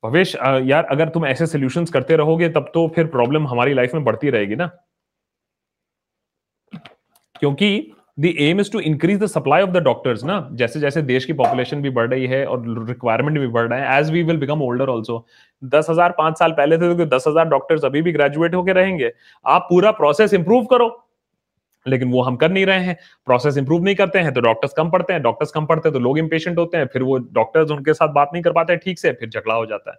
Bhavesh यार, अगर तुम ऐसे सोल्यूशंस करते रहोगे, तब तो फिर प्रॉब्लम हमारी लाइफ में बढ़ती रहेगी ना। क्योंकि the aim is to increase the supply of the doctors ना। जैसे जैसे देश की पॉपुलेशन भी बढ़ रही है और रिक्वायरमेंट भी बढ़ रहा है as we will become older also दस हज़ार, पाँच साल पहले थे तो दस हज़ार डॉक्टर्स अभी भी ग्रेजुएट होकर रहेंगे। आप पूरा प्रोसेस इंप्रूव करो। लेकिन वो हम कर नहीं रहे हैं प्रोसेस इंप्रूव नहीं करते हैं तो डॉक्टर्स कम पढ़ते हैं डॉक्टर्स कम पढ़ते हैं तो लोग इम्पेशेंट होते हैं फिर वो डॉक्टर्स उनके साथ बात नहीं कर पाते ठीक से फिर झगड़ा हो जाता है।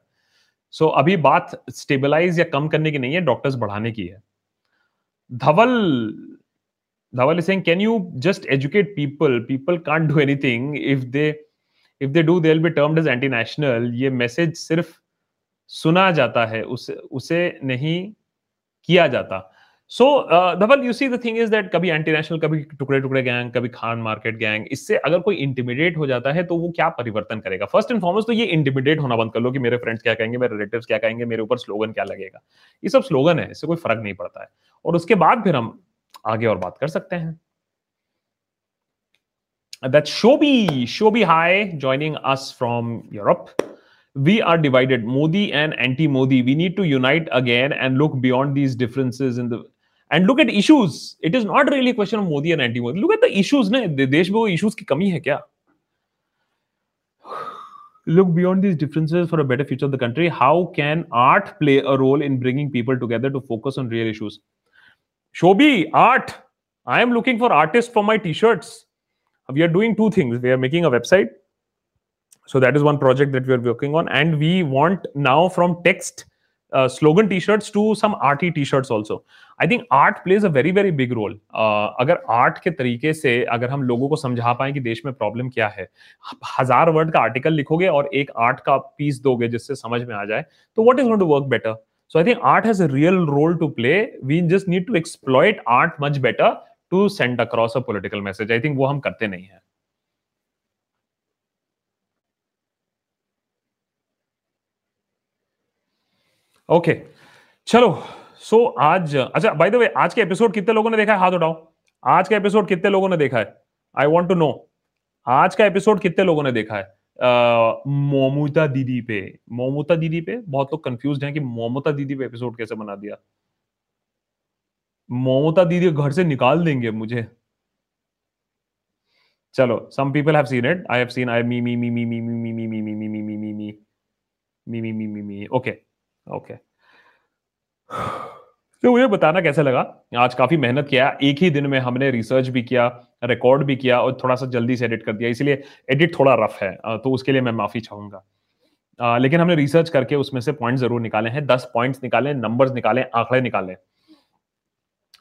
सो so, अभी बात स्टेबलाइज या कम करने की नहीं है डॉक्टर्स बढ़ाने की है। Dhaval Dhaval is saying can you just educate people people can't do anything if they if they do they be termed as anti national ये मैसेज सिर्फ़ सुना जाता है उसे उसे नहीं किया जाता। So Dhaval you see the thing is that कभी एंटी नेशनल कभी टुकड़े टुकड़े गैंग कभी खान मार्केट गैंग इससे अगर कोई इंटिमिडेट हो जाता है तो वो क्या परिवर्तन करेगा? फ़र्स्ट एंड फॉरमोस्ट तो ये इंटिमिडेट होना बंद कर लो कि मेरे फ्रेंड्स क्या कहेंगे मेरे रिलेटिव क्या कहेंगे मेरे ऊपर स्लोगन क्या लगेगा? ये सब स्लोगन है इससे कोई फ़र्क नहीं पड़ता है। और उसके बाद फिर हम आगे और बात कर सकते हैं। That's Shobi, Shobi Hi, joining us from Europe. We are divided, Modi and anti-Modi. We need to unite again and look beyond these differences in the and look at issues. It is not really a question of Modi and anti-Modi. Look at the issues. Na? देश में वो issues की कमी है क्या? Look beyond these differences for a better future of the country. How can art play a role in bringing people together to focus on real issues? Shobi, art. I am looking for artists for my t-shirts. We are doing two things. We are making a website. So that is one project that we are working on. And we want now from text slogan T shirts to some arty T shirts also I think art plays a very very big role अगर आर्ट के तरीके से अगर हम लोगों को समझा पाए कि देश में प्रॉब्लम क्या है हज़ार वर्ड का आर्टिकल लिखोगे और एक आर्ट का पीस दोगे जिससे समझ में आ जाए तो what is to work better so I think art has real role to play we just need to exploit art much better to send across a political message I think वो हम करते नहीं है। Okay okay. चलो सो so, आज अच्छा बाय द वे आज के एपिसोड कितने लोगों ने देखा है हाथ उठाओ आज का एपिसोड कितने लोगों ने देखा है आई वॉन्ट टू नो आज का एपिसोड कितने लोगों ने देखा है मोमुता दीदी पे मोमुता दीदी पे बहुत लोग कंफ्यूज हैं कि मोमुता दीदी पे एपिसोड कैसे बना दिया मोमुता दीदी घर से निकाल देंगे मुझे चलो some people have seen it I have seen I me me me me me me me me me me me me me me me me me me me okay okay तो मुझे बताना कैसे लगा? आज काफ़ी मेहनत किया एक ही दिन में हमने रिसर्च भी किया रिकॉर्ड भी किया और थोड़ा सा जल्दी से एडिट कर दिया। इसलिए एडिट थोड़ा रफ है तो उसके लिए मैं माफ़ी चाहूँगा। लेकिन हमने रिसर्च करके उसमें से पॉइंट ज़रूर निकाले हैं। दस पॉइंट्स निकाले नंबर्स निकाले आंकड़े निकाले।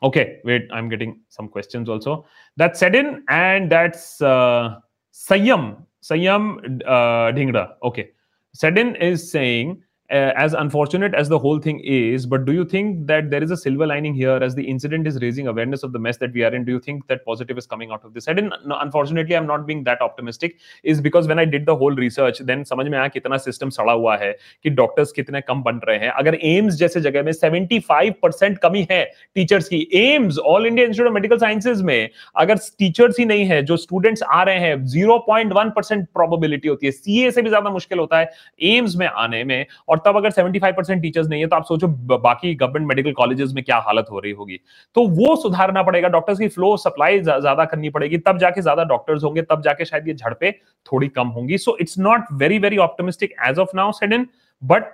Okay wait i'm getting some questions also. That's said in and that's uh, sayam sayam uh, dhingra okay sedin is saying uh, as unfortunate as the whole thing is, but do you think that there is a silver lining here as the incident is raising awareness of the mess that we are in? Do you think that positive is coming out of this? I didn't, no, unfortunately, I'm not being that optimistic, is because when I did the whole research, then समझ में आया कितना सिस्टम सड़ा हुआ है कि डॉक्टर्स कितने कम बन रहे हैं अगर एम्स जैसे जगह में 75 परसेंट कमी है टीचर्स की AIIMS All India Institute of Medical Sciences में अगर टीचर्स ही नहीं है जो स्टूडेंट्स आ रहे हैं 0.1 परसेंट प्रोबेबिलिटी होती है सीए से भी ज़्यादा मुश्किल होता है एम्स में आने में और तब अगर 75 परसेंट टीचर्स नहीं है तो आप सोचो बाकी गवर्नमेंट मेडिकल कॉलेजेस में क्या हालत हो रही होगी। तो वो सुधारना पड़ेगा डॉक्टर्स की फ्लो सप्लाई ज़्यादा करनी पड़ेगी, तब जाके ज़्यादा डॉक्टर्स होंगे, तब जाके शायद ये झड़पें थोड़ी कम होंगी। So it's not very very optimistic as of now said in but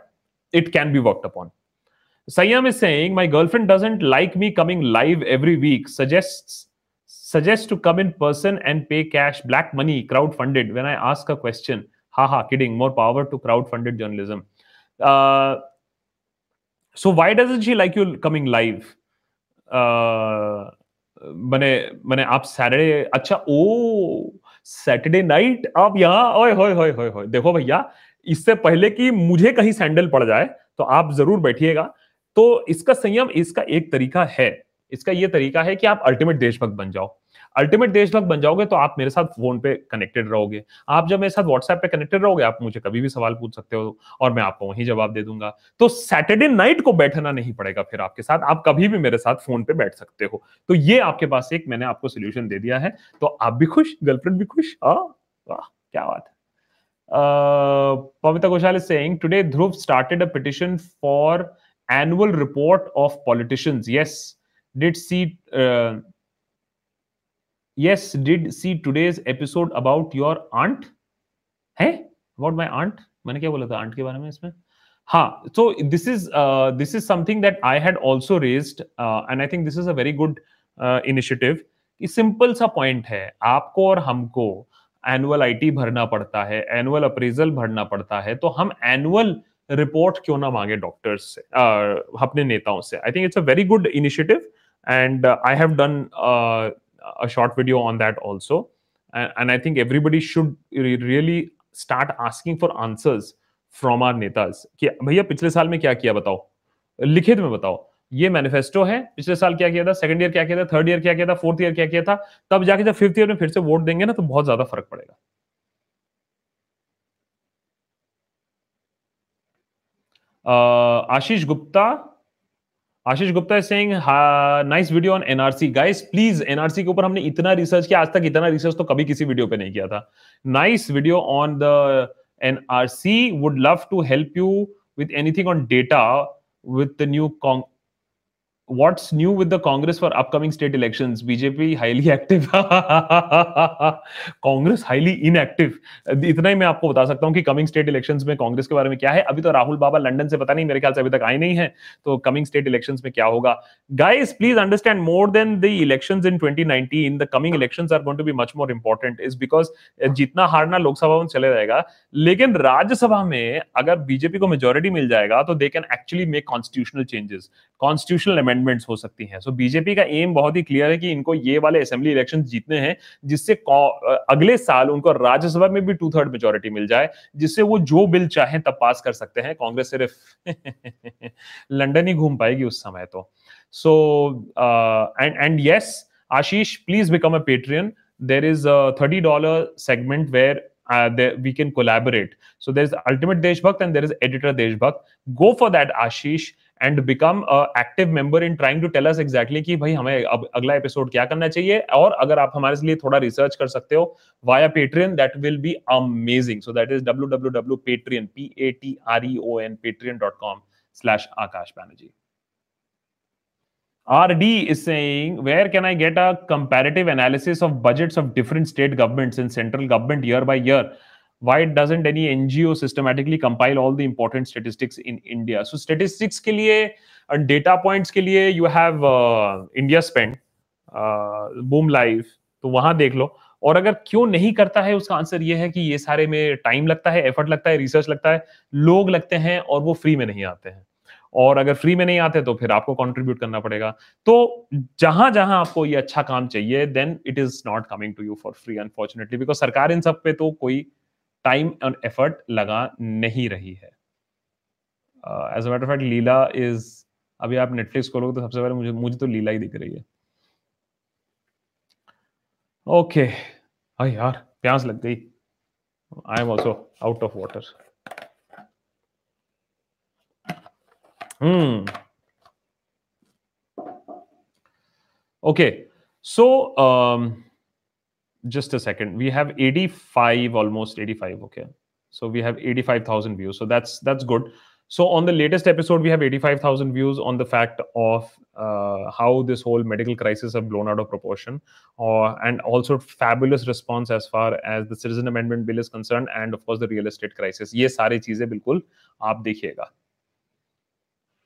it can be work upon Sanyam is saying my girlfriend doesn't like me coming live every week suggest suggest to come in person and pay cash black money crowd funded when I ask a question ha ha kidding more power to crowd funded journalism Uh, so why doesn't she you coming live? Uh, मैंने मैंने आप सैटरडे अच्छा ओ सैटरडे नाइट आप यहाँ ओए होए होए होए होए देखो भैया इससे पहले कि मुझे कहीं सैंडल पड़ जाए तो आप ज़रूर बैठिएगा तो इसका संयम इसका एक तरीका है इसका ये तरीका है कि आप अल्टीमेट देशभक्त बन जाओ अल्टीमेट देशभक्त बन जाओगे तो आप मेरे साथ फ़ोन पे कनेक्टेड रहोगे। आप जब मेरे साथ व्हाट्सएप पे कनेक्टेड रहोगे आप मुझे कभी भी सवाल पूछ सकते हो और मैं आपको वही जवाब दे दूँगा। तो सैटरडे नाइट को बैठना नहीं पड़ेगा फिर आपके साथ। आप कभी भी मेरे साथ फ़ोन पे बैठ सकते हो। तो ये आपके पास एक मैंने आपको सोल्यूशन दे दिया है। तो आप भी खुश गर्लफ्रेंड भी खुश? वाह क्या बात है। Pavita Ghoshal is saying started a petition for annual report of politicians. Yes, did see uh, yes did see today's episode about your aunt है about my aunt मैंने क्या बोला था aunt के बारे में इसमें हाँ so this is uh, this is something that I had also raised uh, and I think this is a very good uh, initiative कि सिंपल सा पॉइंट है आपको और हमको एनुअल आईटी भरना पड़ता है एनुअल अप्रेजल भरना पड़ता है तो हम एनुअल रिपोर्ट क्यों ना मांगे डॉक्टर्स से uh, अपने नेताओं से I think it's a very good initiative and I have done a short video on that also. And, and i think everybody should really start asking for answers from our netas. कि भैया पिछले साल में क्या किया बताओ? लिखित में बताओ। ये मैनिफेस्टो है पिछले साल क्या किया था? सेकंड ईयर क्या किया था? थर्ड ईयर क्या किया था? फोर्थ ईयर क्या किया था? तब जाके जब फिफ्थ ईयर में फिर से वोट देंगे ना तो बहुत ज़्यादा फ़र्क पड़ेगा। Ashish Gupta Ashish Gupta Singh nice video on NRC guys please NRC के ऊपर हमने इतना रिसर्च किया, आज तक इतना रिसर्च तो कभी किसी वीडियो पे नहीं किया था। Nice video on the NRC would love to help you with anything on data with the new what's new with the congress for upcoming state elections? Bjp highly active. Congress highly inactive इतना ही मैं आपको बता सकता हूँ कि कमिंग स्टेट इलेक्शंस में कांग्रेस के बारे में क्या है। अभी तो राहुल बाबा लंदन से पता नहीं, मेरे ख्याल से अभी तक आए नहीं है। तो कमिंग स्टेट इलेक्शंस में क्या होगा? Guys please understand more than the elections in 2019 the coming elections are going to be much more important is because जितना हारना लोकसभा में चले जाएगा, लेकिन राज्यसभा में अगर बीजेपी को मेजोरिटी मिल जाएगा तो they can actually make constitutional changes constitutional amendments हो सकती हैं सो बीजेपी का एम बहुत ही क्लियर है कि इनको ये वाले असेंबली इलेक्शन जीतने हैं जिससे अगले साल उनको राज्यसभा में भी टू थर्ड मेजोरिटी मिल जाए जिससे वो जो बिल चाहे तब पास कर सकते हैं कांग्रेस सिर्फ़ लंडन ही घूम पाएगी उस समय तो so and and yes Ashish please become a Patreon there is a $30 segment where uh, there, we can collaborate. So there's Ultimate Deshbhakt and there is Editor Deshbhakt. Go for that, Ashish. And become active member in trying to tell us exactly कि भाई हमें अब अगला एपिसोड क्या करना चाहिए? और अगर आप हमारे लिए थोड़ा रिसर्च कर सकते हो via Patreon that will be amazing so that is W W W Patreon P A T R E O N Patreon dot com slash Akash Banerjee RD is saying, where can I get a comparative analysis of budgets of different state governments and central government year by year? Why doesn't any ngo systematically compile all the important statistics in india? So statistics ke liye and data points ke liye you have uh, india spend uh, boom live तो वहाँ देख लो। और अगर क्यों नहीं करता है उसका आंसर ये है कि ये सारे में टाइम लगता है एफर्ट लगता है रिसर्च लगता है लोग लगते हैं और वो फ्री में नहीं आते हैं। और अगर फ्री में नहीं आते तो फिर आपको कंट्रीब्यूट करना पड़ेगा। तो जहाँ जहाँ आपको ये अच्छा काम चाहिए then it is not coming to you for free unfortunately because सरकार इन सब पे तो कोई टाइम एंड एफर्ट लगा नहीं रही है। As a matter fact Leila is अभी आप नेटफ्लिक्स खोलोगे तो सबसे पहले मुझे मुझे तो लीला ही दिख रही है। Okay okay. यार, प्यास लग गई। I am also out of water hmm okay so just a second. We have 85 almost 85 okay. So we have 85000 views. So that's that's good. So on the latest episode we have 85000 views on the fact of uh, how this whole medical crisis have blown out of proportion uh, and also fabulous response as far as the citizen amendment bill is concerned and of course the real estate crisis. Ye sari cheeze bilkul aap dekhiyega.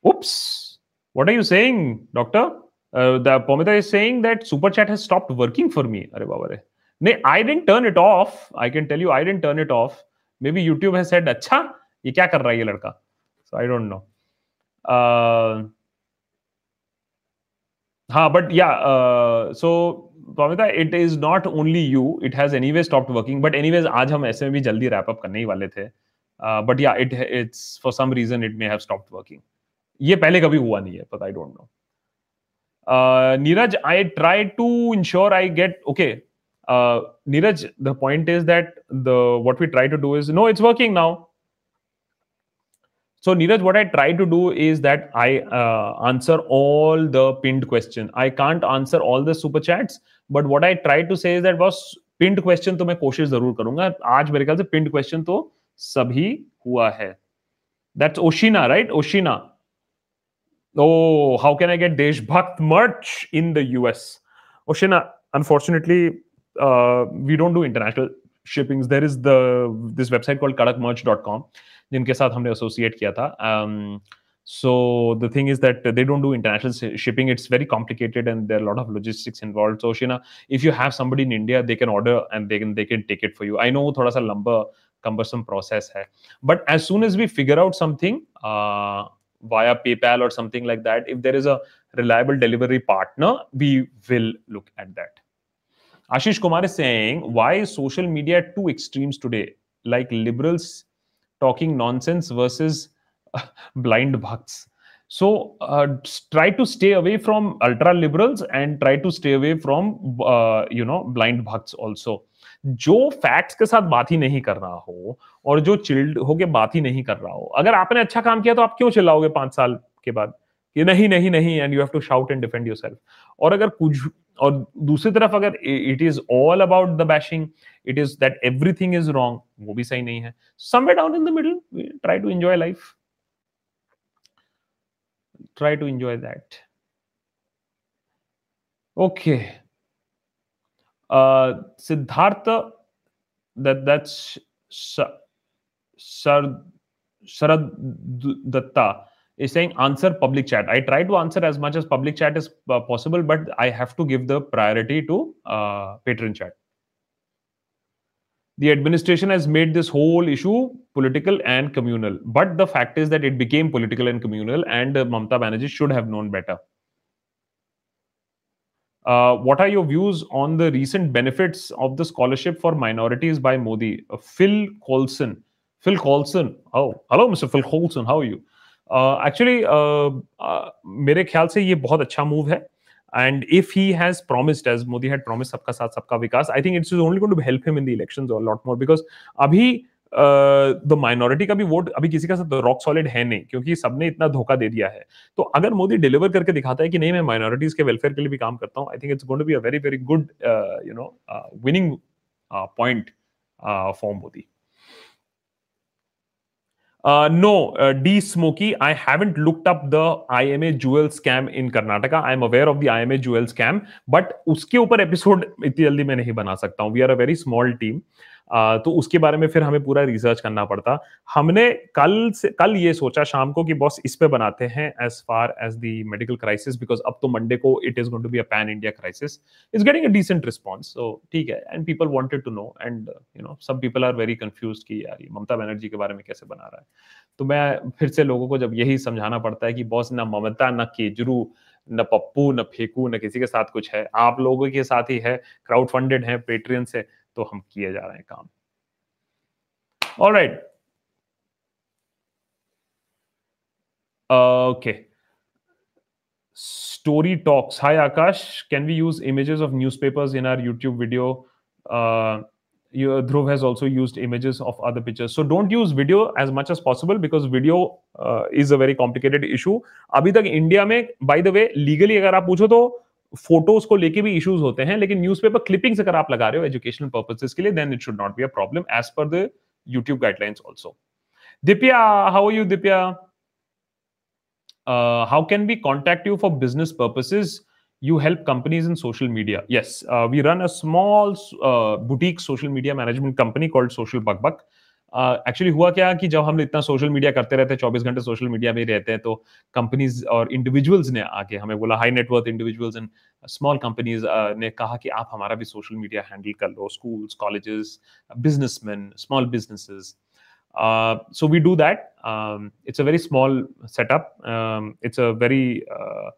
Oops. What are you saying doctor? Uh, the pomita is saying that super chat has stopped working for me. Are baba नहीं I didn't turn it off I can tell you I didn't turn it off maybe YouTube has said अच्छा ये क्या कर रहा है ये लड़का? सो आई डोंट नो हाँ but yeah so Pamita it is not only you it has anyway stopped working but anyways आज हम ऐसे में भी जल्दी रैप अप करने ही वाले थे. But yeah it it's for some reason it may have stopped working ये पहले कभी हुआ नहीं है पता I don't know Neeraj I try to ensure I get okay uh, Neeraj, the point is that the what we try to do is no, it's working now. So Neeraj, what I try to do is that I uh, answer all the pinned question. I can't answer all the super chats, but what I try to say is that was pinned question तो मैं कोशिश जरूर करूंगा आज मेरे ख्याल से pinned question तो सभी हुआ है That's Oshina, right? Oshina. Oh, how can I get Deshbhakt merch in the US? Oshina, unfortunately, uh, we don't do international shippings. There is the this website called kadakmerch.com, जिनके साथ हमने associate किया था. Um, so the thing is that they don't do international shipping. It's very complicated and there are a lot of logistics involved. So Shina, if you have somebody in India, they can order and they can they can take it for you. I know thoda sa lamba cumbersome process hai. But as soon as we figure out something uh, via PayPal or something like that, if there is a reliable delivery partner, we will look at that. Ashish Kumar is saying, why is social media at two extremes today? Like liberals talking nonsense versus blind bhakts. So uh, try to stay away from ultra liberals and try to stay away from uh, you know blind bhakts also. जो फैक्ट्स के साथ बात ही नहीं कर रहा हो और जो चिल्ड होके बात ही नहीं कर रहा हो अगर आपने अच्छा काम किया तो आप क्यों चिल्लाओगे पाँच साल के बाद कि नहीं नहीं नहीं and you have to shout and defend yourself और अगर कुछ और दूसरी तरफ़ अगर it is all about the bashing it is that everything is wrong वो भी सही नहीं है। Somewhere down in the middle try to enjoy life to enjoy that. Okay. Uh siddhartha that, that's sar datta. Is saying answer public chat i try to answer as much as public chat is uh, possible but i have to give the priority to uh, patron chat the administration has made this whole issue political and communal. But the fact is that it became political and communal, and uh, Mamta Banerjee should have known better. Uh, what are your views on the recent benefits of the scholarship for minorities by Modi? Uh, Phil Colson. Phil Colson. Oh, hello, Mr. Phil Colson. How are you? Actually uh, uh, मेरे ख्याल से ये बहुत अच्छा मूव है। And if he has promised, as Modi had promised, सबका साथ सबका विकास, I think it's only going to help him in the elections a lot more because अभी द uh, माइनॉरिटी का भी वोट अभी किसी का साथ रॉक सॉलिड है नहीं क्योंकि सबने इतना धोखा दे दिया है। तो अगर मोदी डिलीवर करके दिखाता है कि नहीं मैं माइनॉरिटीज के वेलफेयर के लिए भी काम करता हूँ I think it's going to be a very very good you know winning point for Modi no D smoky I haven't looked up the I M A jewel scam in Karnataka I am aware of the I M A jewel scam but उसके ऊपर एपिसोड इतनी जल्दी मैं नहीं बना सकता हूँ. We are a very small team team तो उसके बारे में फिर हमें पूरा रिसर्च करना पड़ता। हमने कल से, कल ये सोचा शाम को कि बॉस इस पे बनाते हैं as far as the medical crisis because अब तो मंडे को it is going to be a pan India crisis is getting a decent response so ठीक है and people wanted to know and you know सब पीपल आर वेरी कंफ्यूज कि यार ये ममता बनर्जी के बारे में कैसे बना रहा है। तो मैं फिर से लोगों को जब यही समझाना पड़ता है कि बॉस ना ममता, ना केजरू, न पप्पू, न फेकू, न किसी के साथ कुछ है। आप लोगों के साथ ही है क्राउड फंडेड है पेट्रियन से। तो हम किए जा रहे हैं काम। All right okay story talks hi Akash can we use images of news newspapers in our YouTube video Dhruv has also use images of other pictures so don't use video as much as possible because video is a very complicated issue अभी तक इंडिया में बाई द वे लीगली अगर आप पूछो तो फ़ोटोज़ को लेके भी इश्यूज़ होते हैं लेकिन न्यूज़पेपर क्लिपिंग्स अगर आप लगा रहे हो एजुकेशनल पर्पसेस के लिए then it should not be a problem as per the also. Dipya, how are you, Dipya? Uh, how can we contact you for business purposes? You help companies in social media. Yes, uh, we run a small uh, boutique social media management company called Social Buck actually uh, हुआ क्या कि जब हम इतना सोशल मीडिया करते रहते हैं चौबीस घंटे सोशल मीडिया में रहते हैं तो कंपनीज़ और इंडिविजुअल्स ने आके हमें बोला high net worth individuals and small companies ने कहा कि आप हमारा भी सोशल मीडिया हैंडल कर लो schools colleges businessman small businesses Uh, so we do that. Um, it's a setup very uh,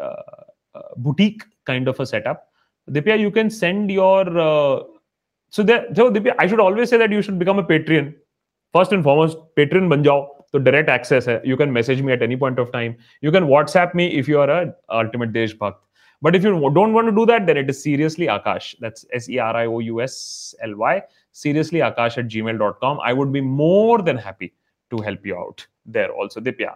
uh, boutique kind of a setup. Dipya, you can send your so there, so Dipya, I should always say that you should become a Patreon. First and foremost, Patreon ban jao. तो डायरेक्ट एक्सेस है you can message me at any point of time you can WhatsApp me if you are ultimate देशभक्त But if you don't want to do that, then it is seriously Akash. That's S E R I O U S L Y. Seriously Akash at gmail.com. I would be more than happy to help you out there also. Dipya.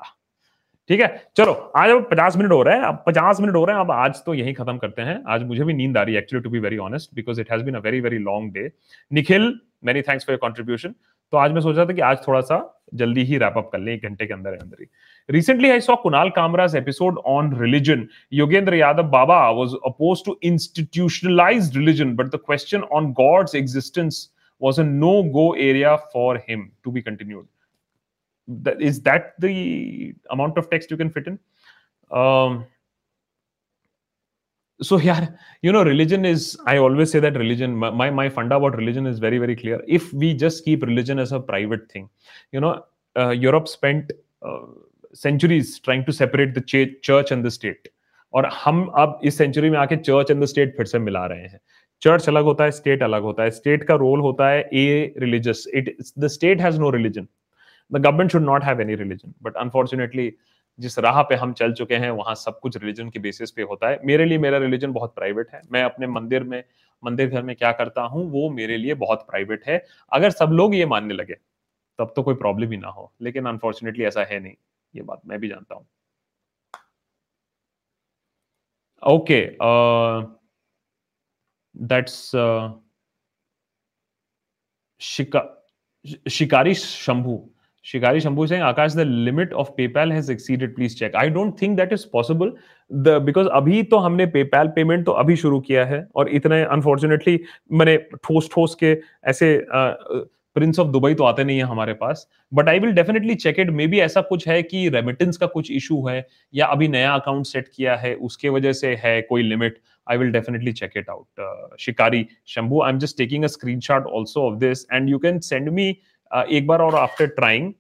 ठीक है? चलो, आज अब पचास मिनट हो रहे हैं, अब पचास मिनट हो रहे हैं, अब आज तो यही खत्म करते हैं। आज मुझे भी नींद आ रही है actually to be very honest because it has been a very very long day Nikhil many thanks for your contribution तो आज मैं सोच रहा था कि आज थोड़ा सा जल्दी ही रैपअप कर ले, एक घंटे के अंदर अंदर ही। Recently I saw Kunal Kamra episode on religion Yogendra Yadav Baba was oppose to institutionalise religion but the question on God's existence was a no go area for him to be continued That, is that the amount of text you can fit in? Um, so yeah you know religion is i always say that religion my my funda about religion is very very clear if we just keep religion as a private thing you know uh, europe spent uh, centuries trying to separate the ch- church and the state और हम अब इस सेंचुरी में आके चर्च एंड द स्टेट फिर से मिला रहे हैं चर्च अलग होता है स्टेट अलग होता है स्टेट का रोल होता है a religious it the state has no religion the government should not have any religion but unfortunately जिस राह पे हम चल चुके हैं, वहाँ सब कुछ रिलीजन के बेसिस पे होता है। मेरे लिए मेरा रिलीजन बहुत प्राइवेट है। मैं अपने मंदिर में, मंदिर घर में क्या करता हूँ, वो मेरे लिए बहुत प्राइवेट है। अगर सब लोग ये मानने लगे, तब तो कोई प्रॉब्लम ही ना हो। लेकिन अनफॉर्चुनेटली ऐसा है नहीं। ये बात मैं भी जानता हूँ। ओके दैट्स शिका शिकारी Shambhu. Shikari Shambhu saying, Akash, the limit of PayPal has exceeded. Please check. I don't think that is possible. The because अभी तो हमने PayPal पेमेंट तो अभी शुरू किया है और इतने अनफॉर्चुनेटली मैंने ठोस ठोस के ऐसे प्रिंस ऑफ़ दुबई तो आते नहीं है हमारे पास but I will definitely check it maybe ऐसा कुछ है कि रेमिटेंस का कुछ इशू है या अभी नया अकाउंट सेट किया है उसके वजह से है कोई limit I will definitely check it out. Uh, Shikari Shambhu, I'm just taking a screenshot also of this, and you can send me एक बार और आफ्टर ट्राइंग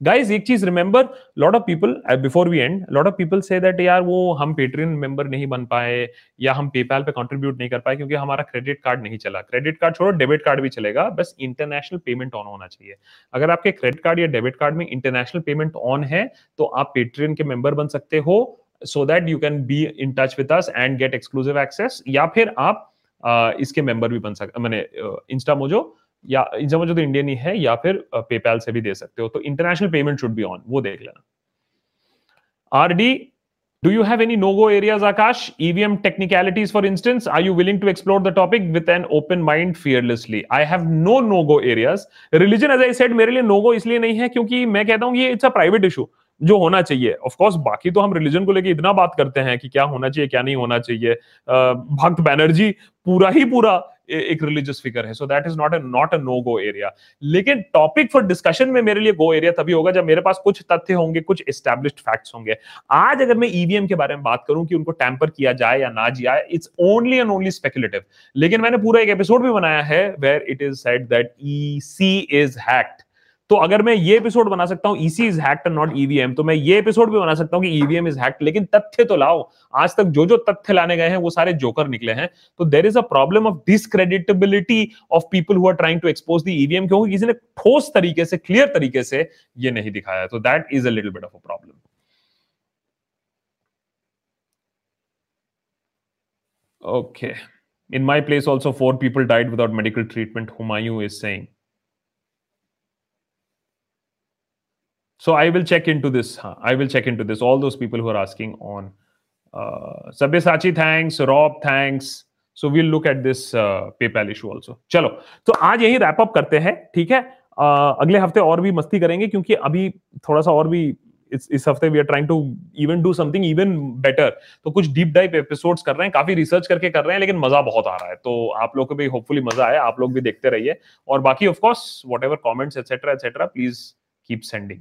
गाइज़ एक चीज़ remember lot of people before we and lot of people say that यार वो हम पेट्रियन मेंबर नहीं बन पाए या हम पेपैल पे कंट्रीब्यूट नहीं कर पाए क्योंकि हमारा क्रेडिट कार्ड नहीं चला। क्रेडिट कार्ड छोड़ो डेबिट कार्ड भी चलेगा बस इंटरनेशनल पेमेंट ऑन होना चाहिए। अगर आपके क्रेडिट कार्ड या डेबिट कार्ड में इंटरनेशनल पेमेंट ऑन है तो आप पेट्रियन के मेंबर बन सकते हो so that you can be in touch with us and get exclusive access या फिर आप uh, इसके मेंबर भी बन सकते मैंने इंस्टा मोजो या जो तो इंडियन ही है, या फिर पेपैल से भी दे सकते हो तो international payment should be on वो देख लेना। R D do you have any no areas Akash EVM technicalities for instance are you willing to explore the topic with an open mind fearlessly I have no no areas religion as I said मेरे लिए नो इसलिए नहीं है क्योंकि मैं कहता हूँ ये इट्स अ प्राइवेट इशू जो होना चाहिए। ऑफ़ कोर्स बाकी तो हम रिलीजन को लेकर इतना बात करते हैं कि क्या होना चाहिए, क्या नहीं होना चाहिए। भक्त बैनर्जी, पूरा ही पूरा एक रिलीजियस फिगर है. So that is not a not a no go area लेकिन टॉपिक फॉर डिस्कशन में मेरे लिए गो एरिया तभी होगा जब मेरे पास कुछ तथ्य होंगे, कुछ एस्टेब्लिश्ड फैक्ट्स होंगे. आज अगर मैं ईवीएम e के बारे में बात करूँ कि उनको टैंपर किया जाए या ना जाए it's only and only speculative लेकिन मैंने पूरा एक एपिसोड भी बनाया है where it is said that E C is hacked तो अगर मैं ये एपिसोड बना सकता हूँ EC is hacked not EVM तो मैं ये एपिसोड भी बना सकता हूँ कि ईवीएम इज़ हैक्ड लेकिन तथ्य तो लाओ आज तक जो जो तथ्य लाने गए हैं वो सारे जोकर निकले हैं तो there is a problem of discreditability of people who are trying to expose the EVM क्योंकि किसी ने ठोस तरीके से क्लियर तरीके से ये नहीं दिखाया तो that is a little bit of a problem Okay. In my place, also four people died without medical treatment. Humayun is saying. So I will check into this. Huh? I will check into this. All those people who are asking on uh, Sabyasachi, thanks. Rob, thanks. We'll look at this uh, PayPal issue also. चलो तो आज यही रैप अप करते हैं ठीक है uh, अगले हफ़्ते और भी मस्ती करेंगे क्योंकि अभी थोड़ा सा और भी इस हफ़्ते we are trying to even do something even better तो कुछ डीप डाइव एपिसोड्स कर रहे हैं काफ़ी रिसर्च करके कर रहे हैं लेकिन मज़ा बहुत आ रहा है तो आप लोग को भी होपफुली मज़ा आया आप लोग भी देखते रहिए और बाकी of course whatever comments etcetera etcetera please keep sending